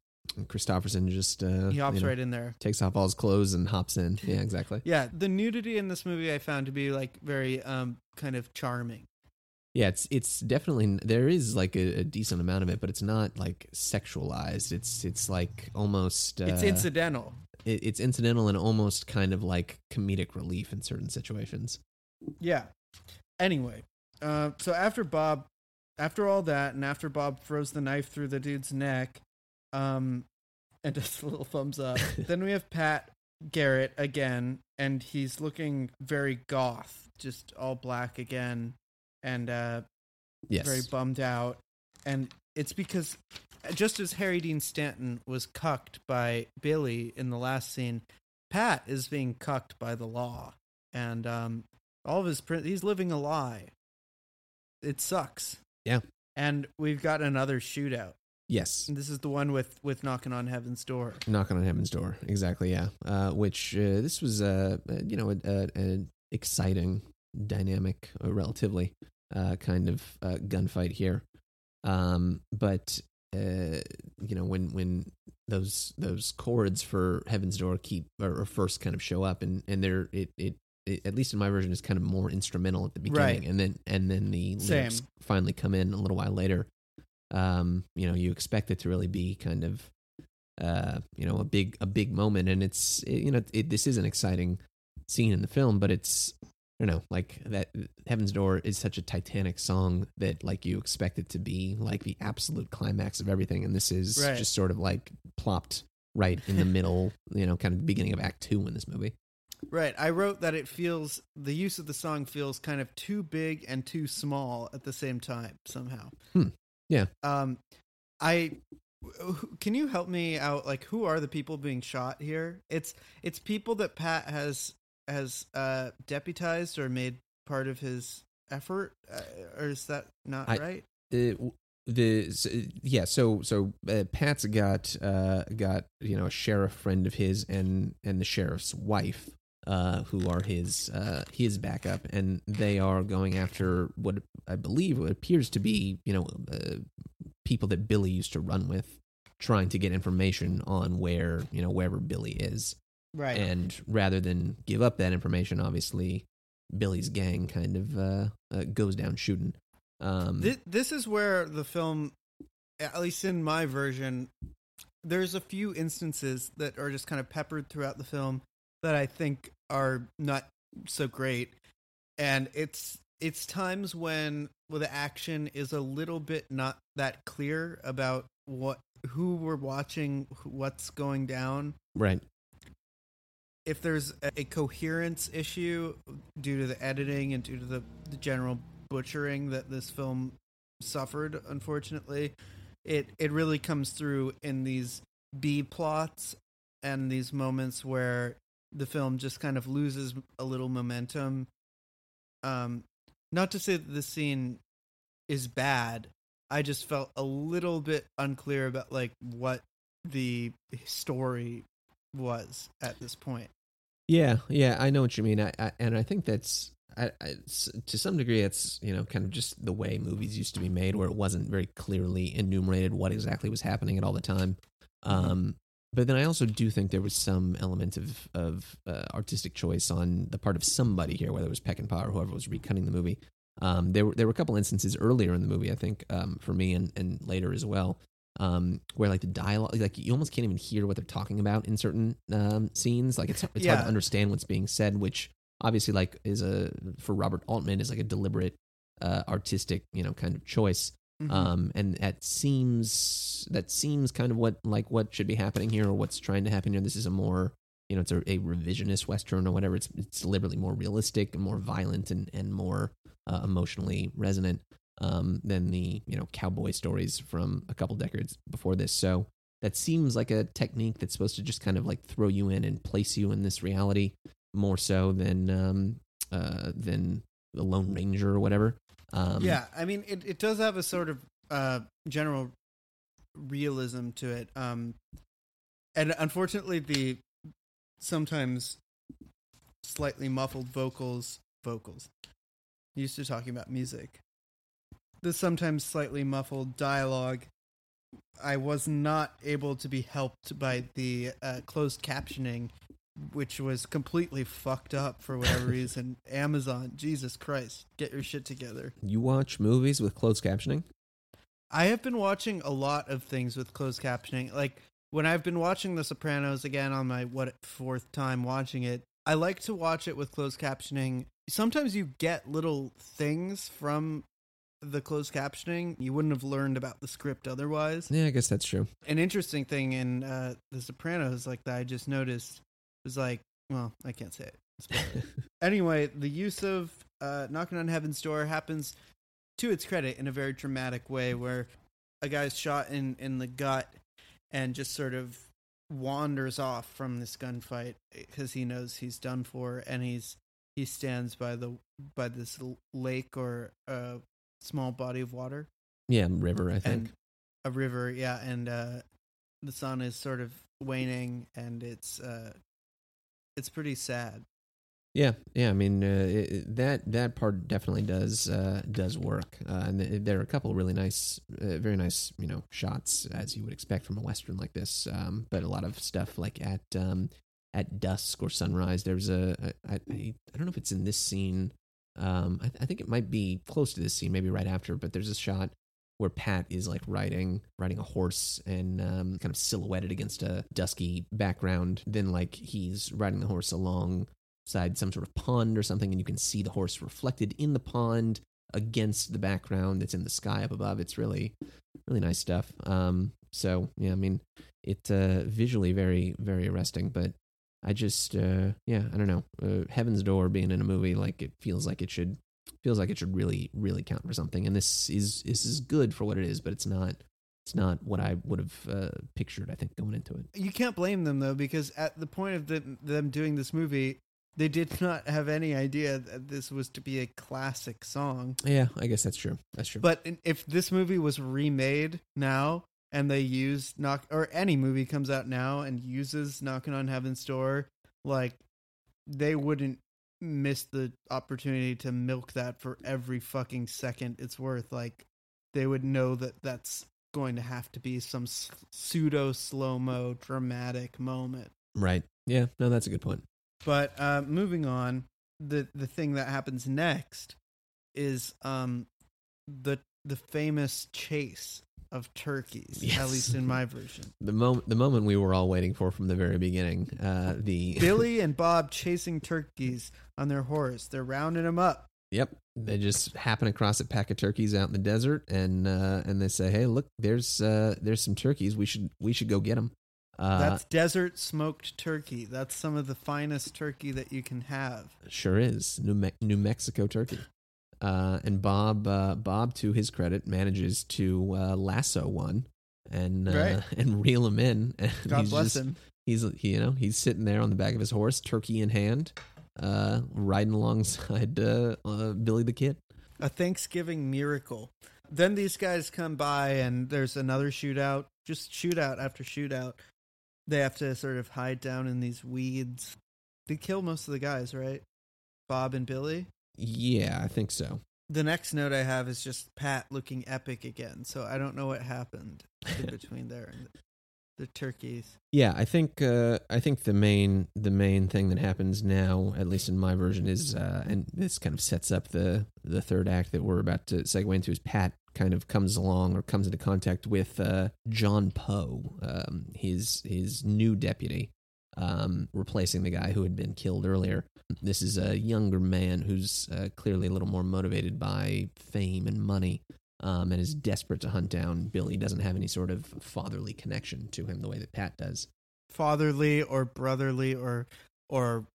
Kristofferson just uh, He hops you know, right in there. takes off all his clothes and hops in. Yeah, exactly. Yeah, the nudity in this movie I found to be like very um kind of charming. Yeah, it's it's definitely there is like a, a decent amount of it, but it's not like sexualized. It's it's like almost uh, It's incidental. it, it's incidental and almost kind of like comedic relief in certain situations. Yeah. Anyway, uh, so after Bob, after all that, and after Bob throws the knife through the dude's neck, um, and does a little thumbs up, then we have Pat Garrett again, and he's looking very goth, just all black again, and uh, Yes, very bummed out. And it's because just as Harry Dean Stanton was cucked by Billy in the last scene, Pat is being cucked by the law. And um, all of his print, he's living a lie. It sucks. Yeah. And we've got another shootout. Yes. This is the one with with knocking on heaven's door. Knocking on heaven's door. Exactly. Yeah. Uh, which uh, this was uh, uh, you know a, a, an exciting dynamic, uh, relatively uh, kind of uh, gunfight here. Um, but uh, you know when when those those chords for Heaven's Door keep or, or first kind of show up and and they're it, it it at least in my version is kind of more instrumental at the beginning Right. and then and then the Same. lyrics finally come in a little while later. Um, you know, you expect it to really be kind of uh, you know, a big a big moment, and it's it, you know, it, this is an exciting scene in the film, but it's I don't know, like that Heaven's Door is such a titanic song that like you expect it to be like the absolute climax of everything, and this is Right. just sort of like plopped right in the middle, you know, kind of the beginning of Act Two in this movie. Right. I wrote that it feels the use of the song feels kind of too big and too small at the same time somehow. Hmm. Yeah. Um I can you help me out like who are the people being shot here? It's it's people that Pat has has uh deputized or made part of his effort uh, or is that not I- right? Uh, the yeah so so uh, pat's got uh got you know a sheriff friend of his and and the sheriff's wife uh who are his uh his backup and they are going after what i believe what appears to be you know uh, people that billy used to run with trying to get information on where you know wherever billy is Right. and rather than give up that information obviously billy's gang kind of uh, uh goes down shooting um This, this is where the film, at least in my version, there's a few instances that are just kind of peppered throughout the film that I think are not so great, and it's it's times when well, the action is a little bit not that clear about what who we're watching, what's going down. right If there's a, a coherence issue due to the editing and due to the, the general butchering that this film suffered, unfortunately, it it really comes through in these B plots and these moments where the film just kind of loses a little momentum. Um, not to say that the scene is bad. I just felt a little bit unclear about like what the story was at this point. Yeah, yeah, I know what you mean. I, I and I think that's I, I, to some degree it's you know kind of just the way movies used to be made, where it wasn't very clearly enumerated what exactly was happening at all the time. Um, but then I also do think there was some element of of uh, artistic choice on the part of somebody here, whether it was Peckinpah or whoever was recutting the movie. Um, there were there were a couple instances earlier in the movie, I think, um, for me and and later as well, um, where like the dialogue, like you almost can't even hear what they're talking about in certain um, scenes. Like it's it's hard to understand what's being said, which obviously like is a for Robert Altman is like a deliberate uh, artistic you know kind of choice. Mhm. Um, and that seems that seems kind of what like what should be happening here or what's trying to happen here. This is a more you know it's a, a revisionist western or whatever. It's it's deliberately more realistic and more violent and and more uh, emotionally resonant um, than the you know cowboy stories from a couple decades before this. So that seems like a technique that's supposed to just kind of like throw you in and place you in this reality more so than um, uh, than the Lone Ranger or whatever. Um, yeah, I mean, it, it does have a sort of uh, general realism to it. Um, and unfortunately, the sometimes slightly muffled vocals, vocals. Used to talking about music. The sometimes slightly muffled dialogue. I was not able to be helped by the uh, closed captioning, which was completely fucked up for whatever reason. Amazon, Jesus Christ, get your shit together. You watch movies with closed captioning? I have been watching a lot of things with closed captioning. Like when I've been watching The Sopranos again on my what fourth time watching it, I like to watch it with closed captioning. Sometimes you get little things from the closed captioning you wouldn't have learned about the script otherwise. Yeah, I guess that's true. An interesting thing in uh, The Sopranos, like that I just noticed, was like, well, I can't say it. anyway, the use of uh, knocking on heaven's door happens to its credit in a very dramatic way, where a guy's shot in in the gut and just sort of wanders off from this gunfight because he knows he's done for, and he's he stands by the by this lake or a small body of water. Yeah, river, I think. And a river, yeah, and uh, the sun is sort of waning, and it's uh, it's pretty sad. Yeah, yeah. I mean, uh, it, that that part definitely does uh, does work, uh, and th- there are a couple really nice, uh, very nice, you know, shots as you would expect from a western like this. Um, but a lot of stuff like at um, at dusk or sunrise. There's a, a I, I don't know if it's in this scene um, I, th- I think it might be close to this scene, maybe right after. But there's a shot where Pat is like riding riding a horse and um, kind of silhouetted against a dusky background. Then like he's riding the horse alongside some sort of pond or something, and you can see the horse reflected in the pond against the background that's in the sky up above. It's really really nice stuff. Um, so yeah, I mean, it's uh, visually very very arresting, but I just, uh, yeah, I don't know. Uh, Heaven's Door being in a movie, like it feels like it should, feels like it should really, really count for something. And this is this is good for what it is, but it's not. It's not what I would have uh, pictured. I think going into it. You can't blame them though, because at the point of the, them doing this movie, they did not have any idea that this was to be a classic song. Yeah, I guess that's true. That's true. But if this movie was remade now, and they use knock or any movie comes out now and uses knocking on heaven's door like they wouldn't miss the opportunity to milk that for every fucking second it's worth like they would know that that's going to have to be some pseudo slow mo dramatic moment. Right. Yeah no that's a good point. But uh moving on the the thing that happens next is um the the famous chase of turkeys, yes. at least in my version. The moment, the moment we were all waiting for from the very beginning. Uh, the Billy and Bob chasing turkeys on their horse. They're rounding them up. Yep, they just happen across a pack of turkeys out in the desert, and uh, and they say, "Hey, look, there's uh, there's some turkeys. We should we should go get them." Uh, That's desert smoked turkey. That's some of the finest turkey that you can have. Sure is New Me- New Mexico turkey. Uh, and Bob, uh, Bob, to his credit, manages to uh, lasso one and uh, right. and reel him in. And God bless just, him. He's he, you know he's sitting there on the back of his horse, turkey in hand, uh, riding alongside uh, Billy the Kid. A Thanksgiving miracle. Then these guys come by, and there's another shootout. Just shootout after shootout. They have to sort of hide down in these weeds. They kill most of the guys, right? Bob and Billy. Yeah, I think so. The next note I have is just Pat looking epic again. So I don't know what happened in between there and the, turkeys. Yeah, I think uh, I think the main the main thing that happens now, at least in my version, is uh, and this kind of sets up the the third act that we're about to segue into. Is Pat kind of comes along or comes into contact with uh, John Poe, um, his his new deputy, um, replacing the guy who had been killed earlier. This is a younger man who's uh, clearly a little more motivated by fame and money. Um, and is desperate to hunt down Billy. Doesn't have any sort of fatherly connection to him the way that Pat does. Fatherly or brotherly or or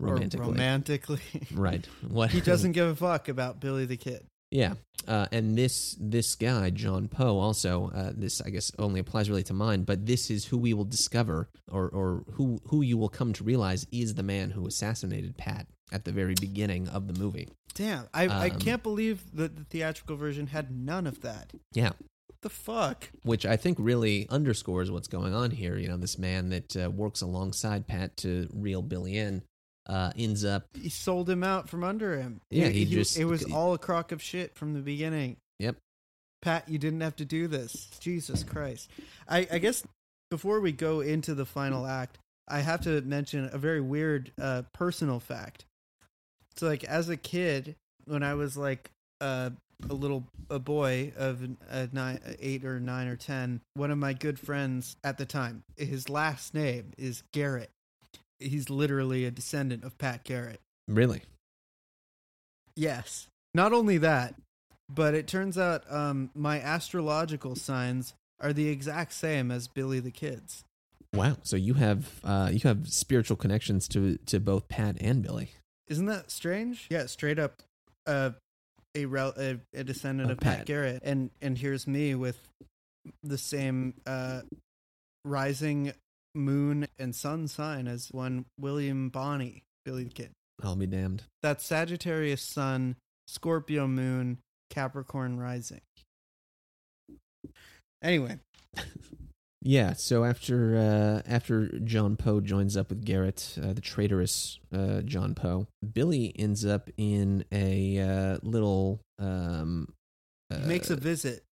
romantically. Or romantically. right. What he doesn't give a fuck about Billy the Kid. Yeah, uh, and this this guy John Poe also uh, this I guess only applies really to mine, but this is who we will discover or or who who you will come to realize is the man who assassinated Pat at the very beginning of the movie. Damn, I um, I can't believe that the theatrical version had none of that. Yeah, the fuck? which I think really underscores what's going on here. You know, this man that uh, works alongside Pat to reel Billy in uh, ends up. He sold him out from under him. Yeah, he he just- it was all a crock of shit from the beginning. Yep. Pat, you didn't have to do this. Jesus Christ. I, I guess before we go into the final act, I have to mention a very weird uh, personal fact. So, like, as a kid, when I was like uh, a little a boy of uh, nine, eight or nine or ten, one of my good friends at the time, his last name is Garrett. He's literally a descendant of Pat Garrett. Really? Yes. Not only that, but it turns out um, my astrological signs are the exact same as Billy the Kid's. Wow. So you have uh, you have spiritual connections to to both Pat and Billy. Isn't that strange? Yeah, straight up, uh, a, rel- a a descendant Of of Pat. Pat. Garrett, and and here's me with the same uh, rising moon and sun sign as one William Bonney, Billy the Kid. I'll be damned. That's Sagittarius Sun, Scorpio Moon, Capricorn Rising. Anyway, Yeah. So after uh, after John Poe joins up with Garrett, uh, the traitorous uh, John Poe, Billy ends up in a uh, little. Um, he uh, makes a visit.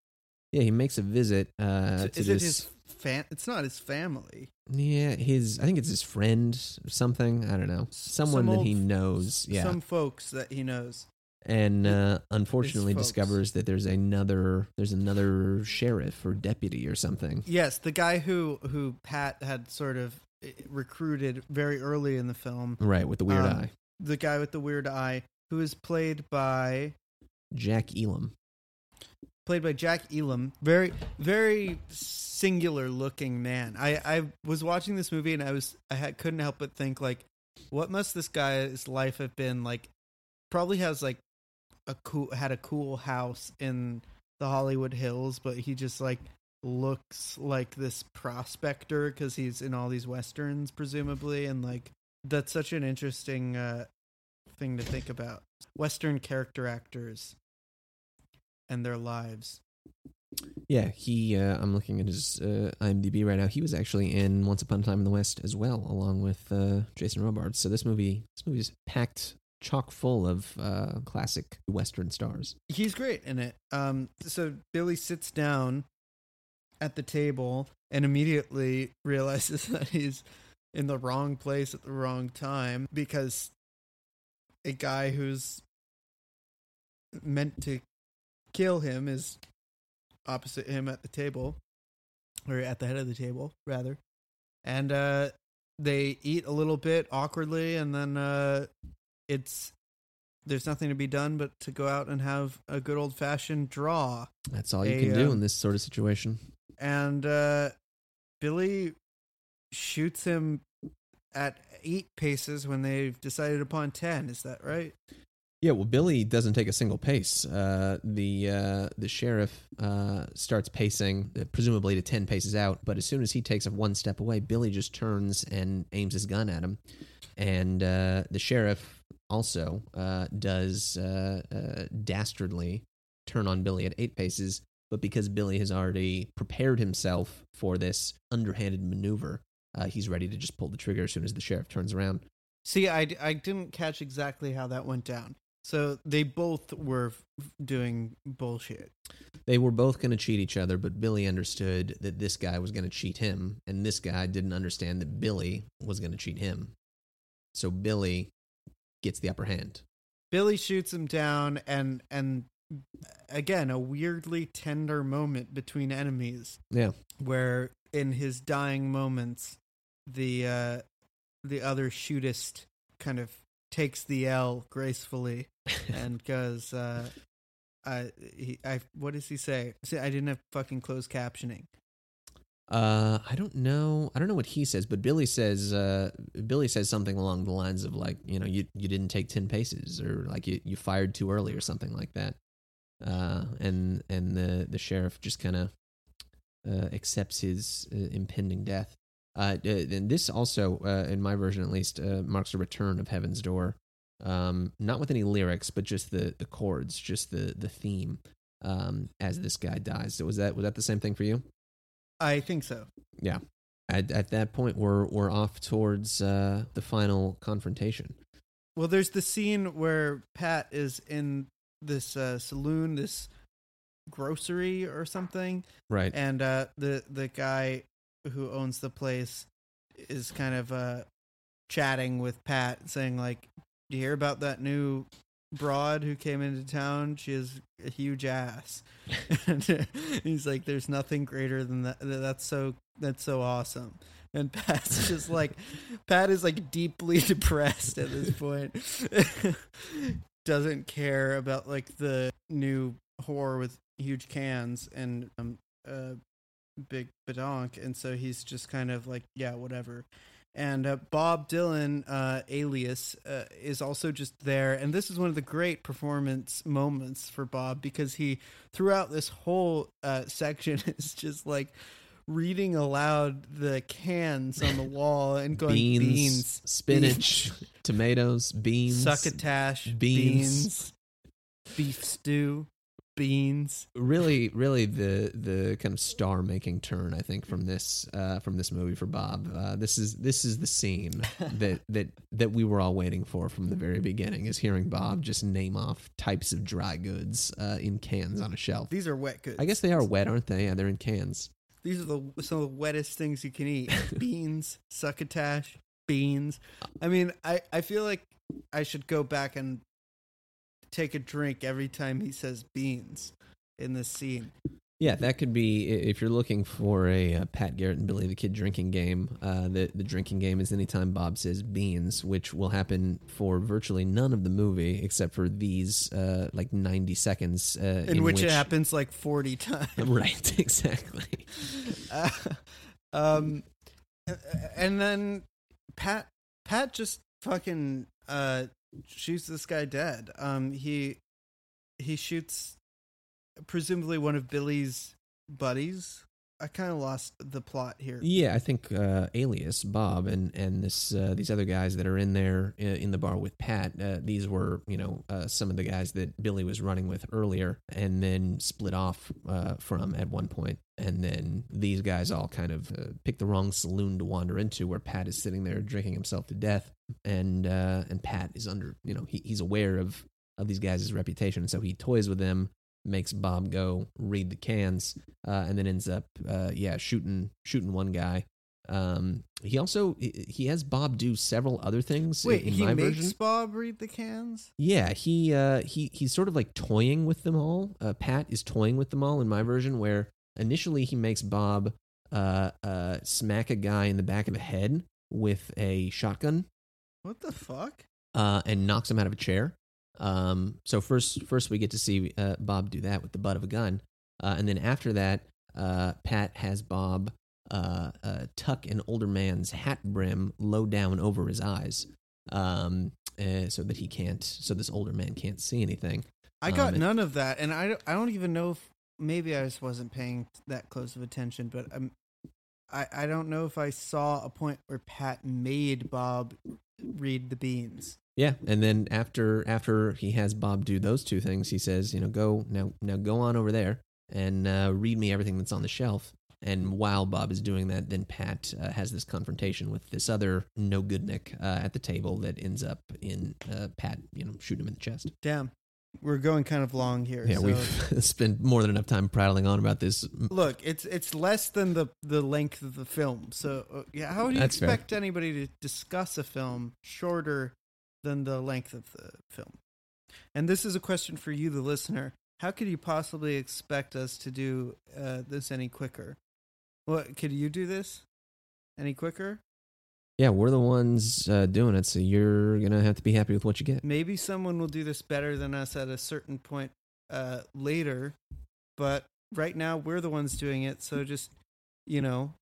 yeah. He makes a visit uh, to Is this. it his fan? It's not his family. Yeah, his I think it's his friend or something. I don't know. Someone Some that he knows. Yeah. Some folks that he knows. and uh, unfortunately discovers that there's another there's another sheriff or deputy or something. Yes, the guy who who Pat had sort of eh, recruited very early in the film. Right, with the weird Um, eye. The guy with the weird eye, who is played by Jack Elam. Played by Jack Elam. Very very singular looking man. I I was watching this movie and I was I had, couldn't help but think like, what must this guy's life have been like? Probably has like a cool had a cool house in the Hollywood Hills, but he just like looks like this prospector because he's in all these westerns, presumably, and like that's such an interesting uh, thing to think about. Western character actors and their lives. Yeah, he. Uh, I'm looking at his uh, IMDb right now. He was actually in Once Upon a Time in the West as well, along with uh, Jason Robards. So this movie, this movie is packed, chock full of uh, classic Western stars. He's great in it. Um, so Billy sits down at the table and immediately realizes that he's in the wrong place at the wrong time because a guy who's meant to kill him is opposite him at the table or at the head of the table rather. And uh they eat a little bit awkwardly and then uh it's there's nothing to be done but to go out and have a good old fashioned draw. That's all you A, can do um, in this sort of situation. and uh billy shoots him at eight paces when they've decided upon ten is that right Yeah, well, Billy doesn't take a single pace. Uh, the uh, the sheriff uh, starts pacing, uh, presumably to ten paces out. But as soon as he takes a one step away, Billy just turns and aims his gun at him. And uh, the sheriff also uh, does dastardly turn on Billy at eight paces. But because Billy has already prepared himself for this underhanded maneuver, he's ready to just pull the trigger as soon as the sheriff turns around. see i, I didn't catch exactly how that went down so they both were doing bullshit They were both going to cheat each other, but Billy understood that this guy was going to cheat him, and this guy didn't understand that Billy was going to cheat him. So Billy gets the upper hand. Billy shoots him down, and and again a weirdly tender moment between enemies, Yeah. where in his dying moments, the uh, the other shootist kind of takes the L gracefully and goes, uh, "I, he, I, what does he say? See, I didn't have fucking closed captioning. Uh, I don't know. I don't know what he says, but Billy says. Uh, Billy says something along the lines of like, you know, you you didn't take ten paces, or like you you fired too early, or something like that. Uh, and and the the sheriff just kind of uh, accepts his uh, impending death. Uh, and this also, uh, in my version at least, uh, marks a return of Heaven's Door. Um, not with any lyrics, but just the the chords, just the the theme. um, as this guy dies. So was that was that the same thing for you? I think so. Yeah. At, at that point, we're we're off towards uh, the final confrontation. Well, there's the scene where Pat is in this uh, saloon, this grocery or something, Right. and uh, the the guy who owns the place is kind of uh, chatting with Pat, saying like, "Do you hear about that new broad who came into town? She has a huge ass." and he's like, "There's nothing greater than that. That's so that's so awesome." And Pat's just like, Pat is like deeply depressed at this point. Doesn't care about like the new whore with huge cans and um uh big badonk, and so he's just kind of like, yeah, whatever. And uh, Bob Dylan, uh, alias, uh, is also just there, and this is one of the great performance moments for Bob because he, throughout this whole uh, section, is just like reading aloud the cans on the wall and going beans, beans, spinach, tomatoes, beans, succotash, beans. beans, beef stew, beans. really really the the kind of star making turn i think from this uh from this movie for bob uh this is this is the scene that that that we were all waiting for from the very beginning is hearing bob just name off types of dry goods uh in cans on a shelf These are wet goods. i guess they are wet aren't they yeah they're in cans These are the some of the wettest things you can eat. beans, succotash, beans. I mean, I, I feel like I should go back and take a drink every time he says beans in this scene. yeah that could be if you're looking for a uh, pat garrett and billy the kid drinking game uh the the drinking game is anytime bob says beans which will happen for virtually none of the movie except for these uh like 90 seconds uh In, which, it happens like 40 times. Right, exactly. Uh, um and then Pat Pat just fucking uh shoots this guy dead. Um he he shoots presumably one of Billy's buddies. I kind of lost the plot here. Yeah, I think uh, Alias Bob and and this uh, these other guys that are in there uh, in the bar with Pat. Uh, these were you know uh, some of the guys that Billy was running with earlier, and then split off uh, from at one point. And then these guys all kind of picked the wrong saloon to wander into, where Pat is sitting there drinking himself to death, and and Pat is under you know he, he's aware of of these guys' reputation, so he toys with them makes Bob go read the cans, uh, and then ends up, uh, yeah, shooting shooting one guy. Um, he also he has Bob do several other things. Wait, in he my makes version. Bob read the cans? Yeah, he uh, he he's sort of like toying with them all. Uh, Pat is toying with them all in my version, where initially he makes Bob uh, uh, smack a guy in the back of the head with a shotgun What the fuck? uh, and knocks him out of a chair. Um, so first, first we get to see uh, Bob do that with the butt of a gun, uh, and then after that, uh, Pat has Bob uh, uh, tuck an older man's hat brim low down over his eyes, um, uh, so that he can't, so this older man can't see anything. I got Um, and- none of that, and I don't, I don't even know if maybe I just wasn't paying that close of attention, but I'm, I I don't know if I saw a point where Pat made Bob read the beans. Yeah, and then after after he has Bob do those two things, he says, you know, go now now go on over there and uh, read me everything that's on the shelf. And while Bob is doing that, then Pat uh, has this confrontation with this other no good Nick uh, at the table that ends up in uh, Pat, you know, shooting him in the chest. Damn, we're going kind of long here. Yeah, so- we've spent more than enough time prattling on about this. look. It's it's less than the the length of the film. So uh, yeah, how would you That's fair. expect anybody to discuss a film shorter than the length of the film? And this is a question for you, the listener. How could you possibly expect us to do uh, this any quicker? What could you do this any quicker? Yeah, we're the ones uh, doing it, so you're gonna have to be happy with what you get. Maybe someone will do this better than us at a certain point uh, later, but right now we're the ones doing it. So just you know,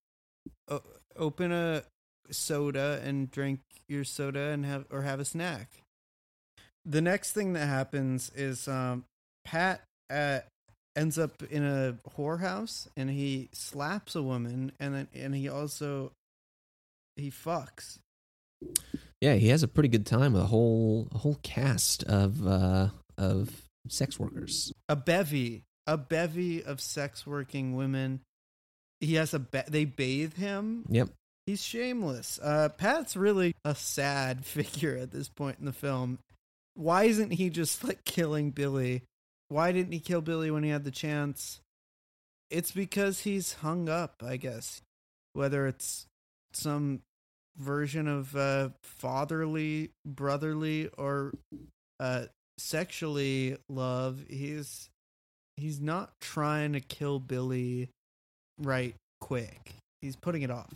o- open a soda and drink your soda and have or have a snack. The next thing that happens is um, Pat uh, ends up in a whorehouse and he slaps a woman and then and he also he fucks. Yeah, he has a pretty good time with a whole a whole cast of uh, of sex workers. A bevy a bevy of sex working women. He has a ba- they bathe him. Yep. He's shameless. Uh, Pat's really a sad figure at this point in the film. Why isn't he just like killing Billy? Why didn't he kill Billy when he had the chance? It's because he's hung up, I guess. Whether it's some version of uh, fatherly, brotherly, or uh, sexually love, he's he's not trying to kill Billy right quick. He's putting it off.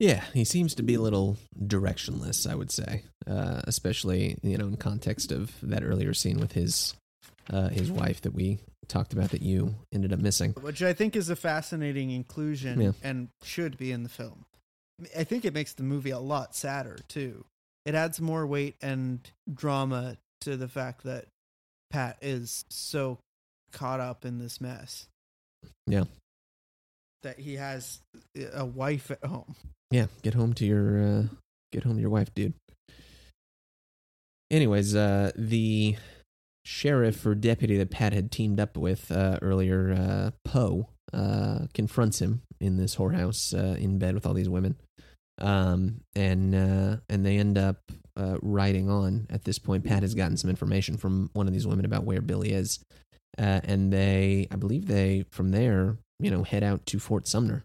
Yeah, he seems to be a little directionless, I would say, uh, especially you know in context of that earlier scene with his uh, his wife that we talked about that you ended up missing. which I think is a fascinating inclusion Yeah. and should be in the film. I think it makes the movie a lot sadder too. It adds more weight and drama to the fact that Pat is so caught up in this mess. Yeah. That he has a wife at home. Yeah, get home to your uh, get home to your wife, dude. Anyways, uh, the sheriff or deputy that Pat had teamed up with uh, earlier, uh, Poe, uh, confronts him in this whorehouse uh, in bed with all these women, um, and uh, and they end up uh, riding on. At this point, Pat has gotten some information from one of these women about where Billy is, uh, and they, I believe, they from there, you know, head out to Fort Sumner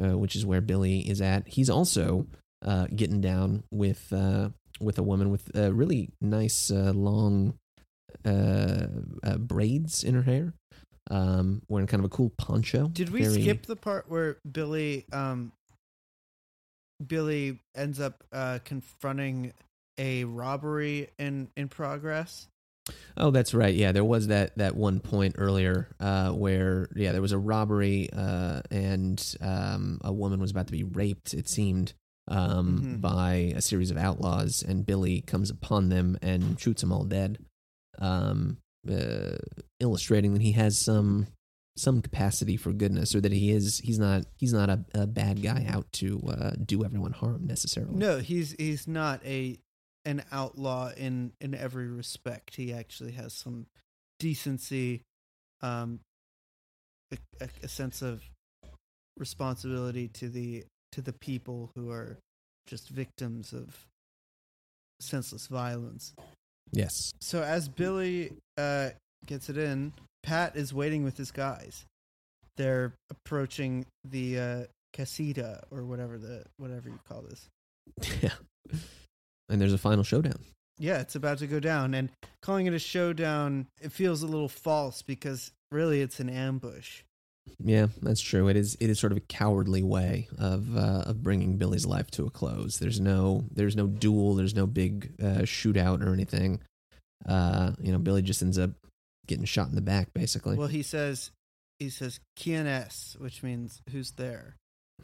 uh, which is where Billy is at. He's also uh, getting down with uh, with a woman with uh, really nice uh, long uh, uh, braids in her hair, um, wearing kind of a cool poncho. Did we Very- skip the part where Billy um Billy ends up uh confronting a robbery in in progress? Oh, that's right. Yeah, there was that that one point earlier uh, where yeah, there was a robbery uh, and um, a woman was about to be raped. It seemed um, Mhm. by a series of outlaws, and Billy comes upon them and shoots them all dead, um, uh, illustrating that he has some some capacity for goodness, or that he is he's not he's not a, a bad guy out to uh, do everyone harm necessarily. No, he's he's not a an outlaw in in every respect. He actually has some decency, um, a, a, a sense of responsibility to the to the people who are just victims of senseless violence. Yes. So as Billy uh, gets it in, Pat is waiting with his guys. They're approaching the uh, casita or whatever the whatever you call this. yeah. And there's a final showdown. Yeah, it's about to go down, and calling it a showdown, it feels a little false because really it's an ambush. Yeah, that's true. It is. It is sort of a cowardly way of uh, of bringing Billy's life to a close. There's no. There's no duel. There's no big uh, shootout or anything. Uh, you know, Billy just ends up getting shot in the back, basically. Well, he says, he says "Quién es," which means "who's there"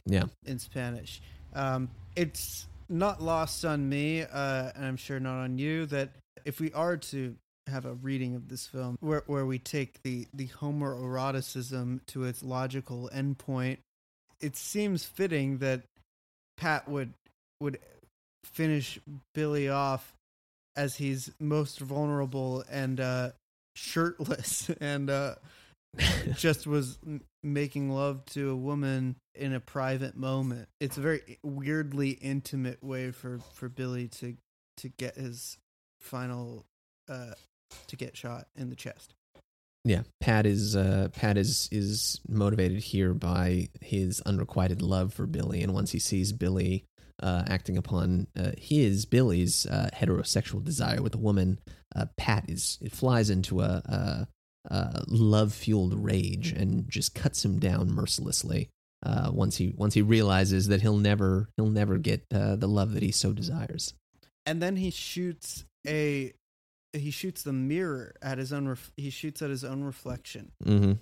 yeah. in Spanish. Um, it's not lost on me, uh, and I'm sure not on you, that if we are to have a reading of this film where where we take the the homoeroticism to its logical endpoint, it seems fitting that Pat would would finish Billy off as he's most vulnerable and uh, shirtless and uh, just was making love to a woman in a private moment. It's a very weirdly intimate way for for Billy to to get his final uh to get shot in the chest. Yeah, Pat is uh, Pat is is motivated here by his unrequited love for Billy, and once he sees Billy uh, acting upon uh, his Billy's uh, heterosexual desire with a woman, uh, Pat is it flies into a, a, a love fueled rage and just cuts him down mercilessly. Uh, once he once he realizes that he'll never he'll never get uh, the love that he so desires. And then he shoots a he shoots the mirror at his own ref- he shoots at his own reflection. hmm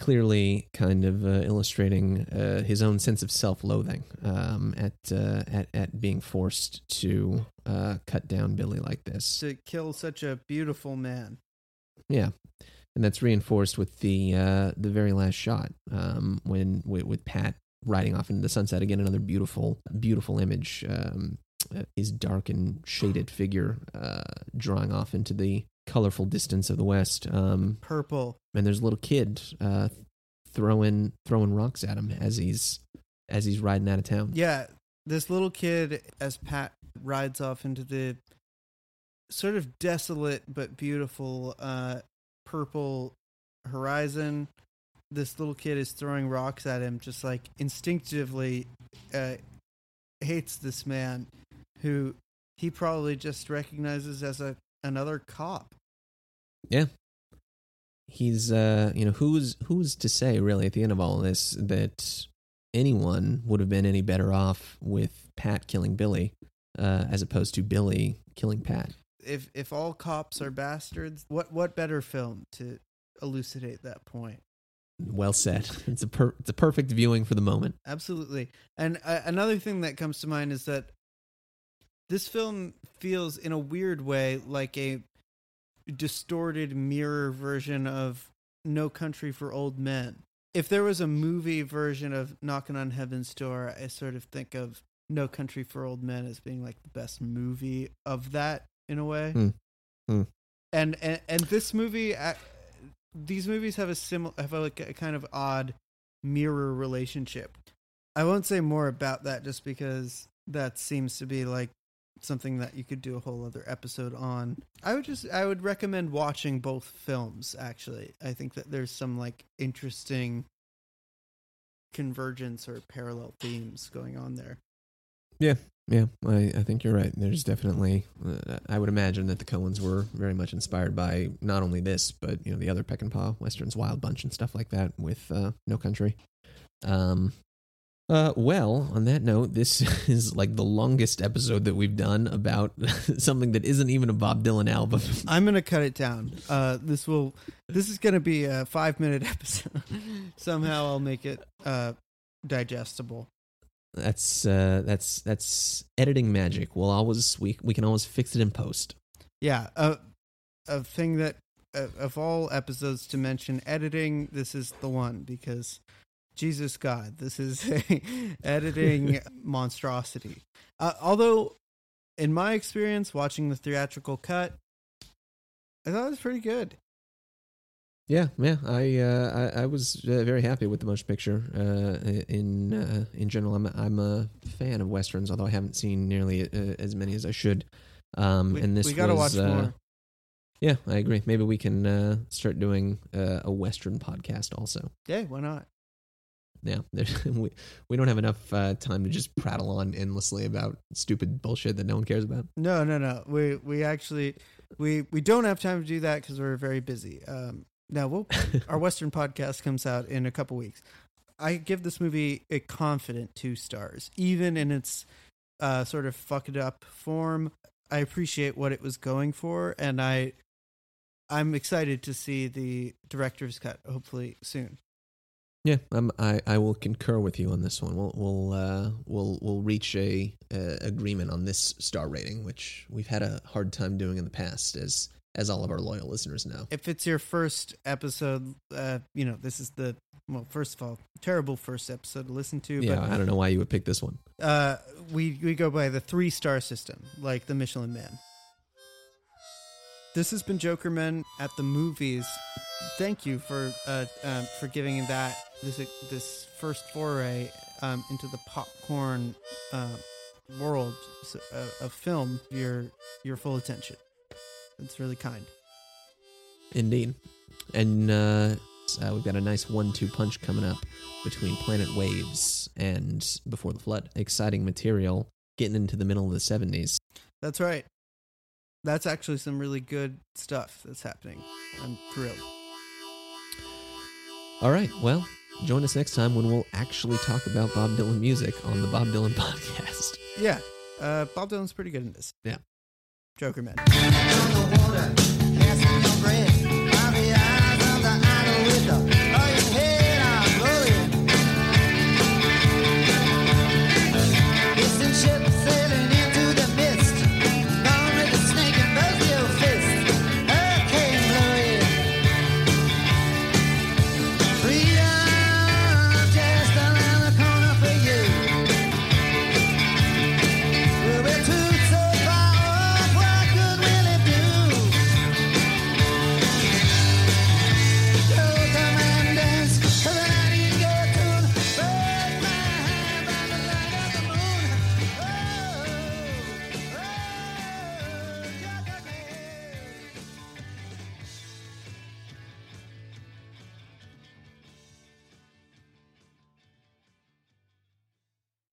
Clearly, kind of uh, illustrating uh, his own sense of self-loathing um, at uh, at at being forced to uh, cut down Billy like this. to kill such a beautiful man. Yeah, and that's reinforced with the uh, the very last shot um, when with, with Pat riding off into the sunset again. Another beautiful, beautiful image. Um, uh, his dark and shaded figure uh, drawing off into the colorful distance of the West. Um, Purple. and there's a little kid uh, throwing throwing rocks at him as he's as he's riding out of town. Yeah, this little kid, as Pat rides off into the sort of desolate but beautiful uh, purple horizon, this little kid is throwing rocks at him, just like instinctively uh, hates this man who he probably just recognizes as a another cop. Yeah. He's uh, you know who's who's to say really at the end of all this that anyone would have been any better off with Pat killing Billy uh, as opposed to Billy killing Pat. If if all cops are bastards, what what better film to elucidate that point? Well said. It's a per- it's a perfect viewing for the moment. Absolutely. And uh, another thing that comes to mind is that this film feels, in a weird way, like a distorted mirror version of No Country for Old Men. If there was a movie version of Knocking on Heaven's Door, I sort of think of No Country for Old Men as being like the best movie of that in a way. Hmm. Hmm. And, and and this movie, these movies have a similar, have a, like a kind of odd mirror relationship. I won't say more about that just because that seems to be like something that you could do a whole other episode on. I would just I would recommend watching both films actually. I think that there's some like interesting convergence or parallel themes going on there. Yeah, I, I think you're right. There's definitely, uh, I would imagine that the Coens were very much inspired by not only this, but you know the other Peckinpah westerns, Wild Bunch, and stuff like that with uh, No Country. Um, uh, well, on that note, this is like the longest episode that we've done about something that isn't even a Bob Dylan album. I'm gonna cut it down. Uh, this will this is gonna be a five minute episode. Somehow I'll make it uh, digestible. That's uh, that's that's editing magic. We'll always we we can always fix it in post. Yeah, a a thing that uh, of all episodes to mention editing, this is the one because Jesus God, this is a editing monstrosity. Uh, although, in my experience watching the theatrical cut, I thought it was pretty good. Yeah, yeah. I uh, I, I was uh, very happy with the motion picture. Uh, in uh, in general, I'm I'm a fan of westerns, although I haven't seen nearly uh, as many as I should. Um, We, and this we gotta was, watch uh, more. Yeah, I agree. Maybe we can uh, start doing uh, a western podcast also. Yeah, why not? Yeah, we we don't have enough uh, time to just prattle on endlessly about stupid bullshit that no one cares about. No, no, no. We we actually we we don't have time to do that because we're very busy. Um, now we'll our Western podcast comes out in a couple weeks. I give this movie a confident two stars, even in its uh, sort of fucked up form. I appreciate what it was going for, and I I'm excited to see the director's cut. Hopefully soon. Yeah, um, I I will concur with you on this one. We'll we'll uh, we'll we'll reach a uh, agreement on this star rating, which we've had a hard time doing in the past, as as all of our loyal listeners know. If it's your first episode, uh, you know this is the well. First of all, terrible first episode to listen to. Yeah, but I don't know why you would pick this one. uh, we we go by the three star system, like the Michelin Man. This has been Joker Men at the movies. Thank you for uh, um, for giving that this this first foray um, into the popcorn uh, world of film. Your your full attention. It's really kind. Indeed, and uh, uh, we've got a nice one-two punch coming up between Planet Waves and Before the Flood. Exciting material getting into the middle of the seventies. That's right. That's actually some really good stuff that's happening. I'm thrilled. All right, well, join us next time when we'll actually talk about Bob Dylan music on the Bob Dylan podcast. Yeah, uh, Bob Dylan's pretty good in this. Yeah. Joker Man.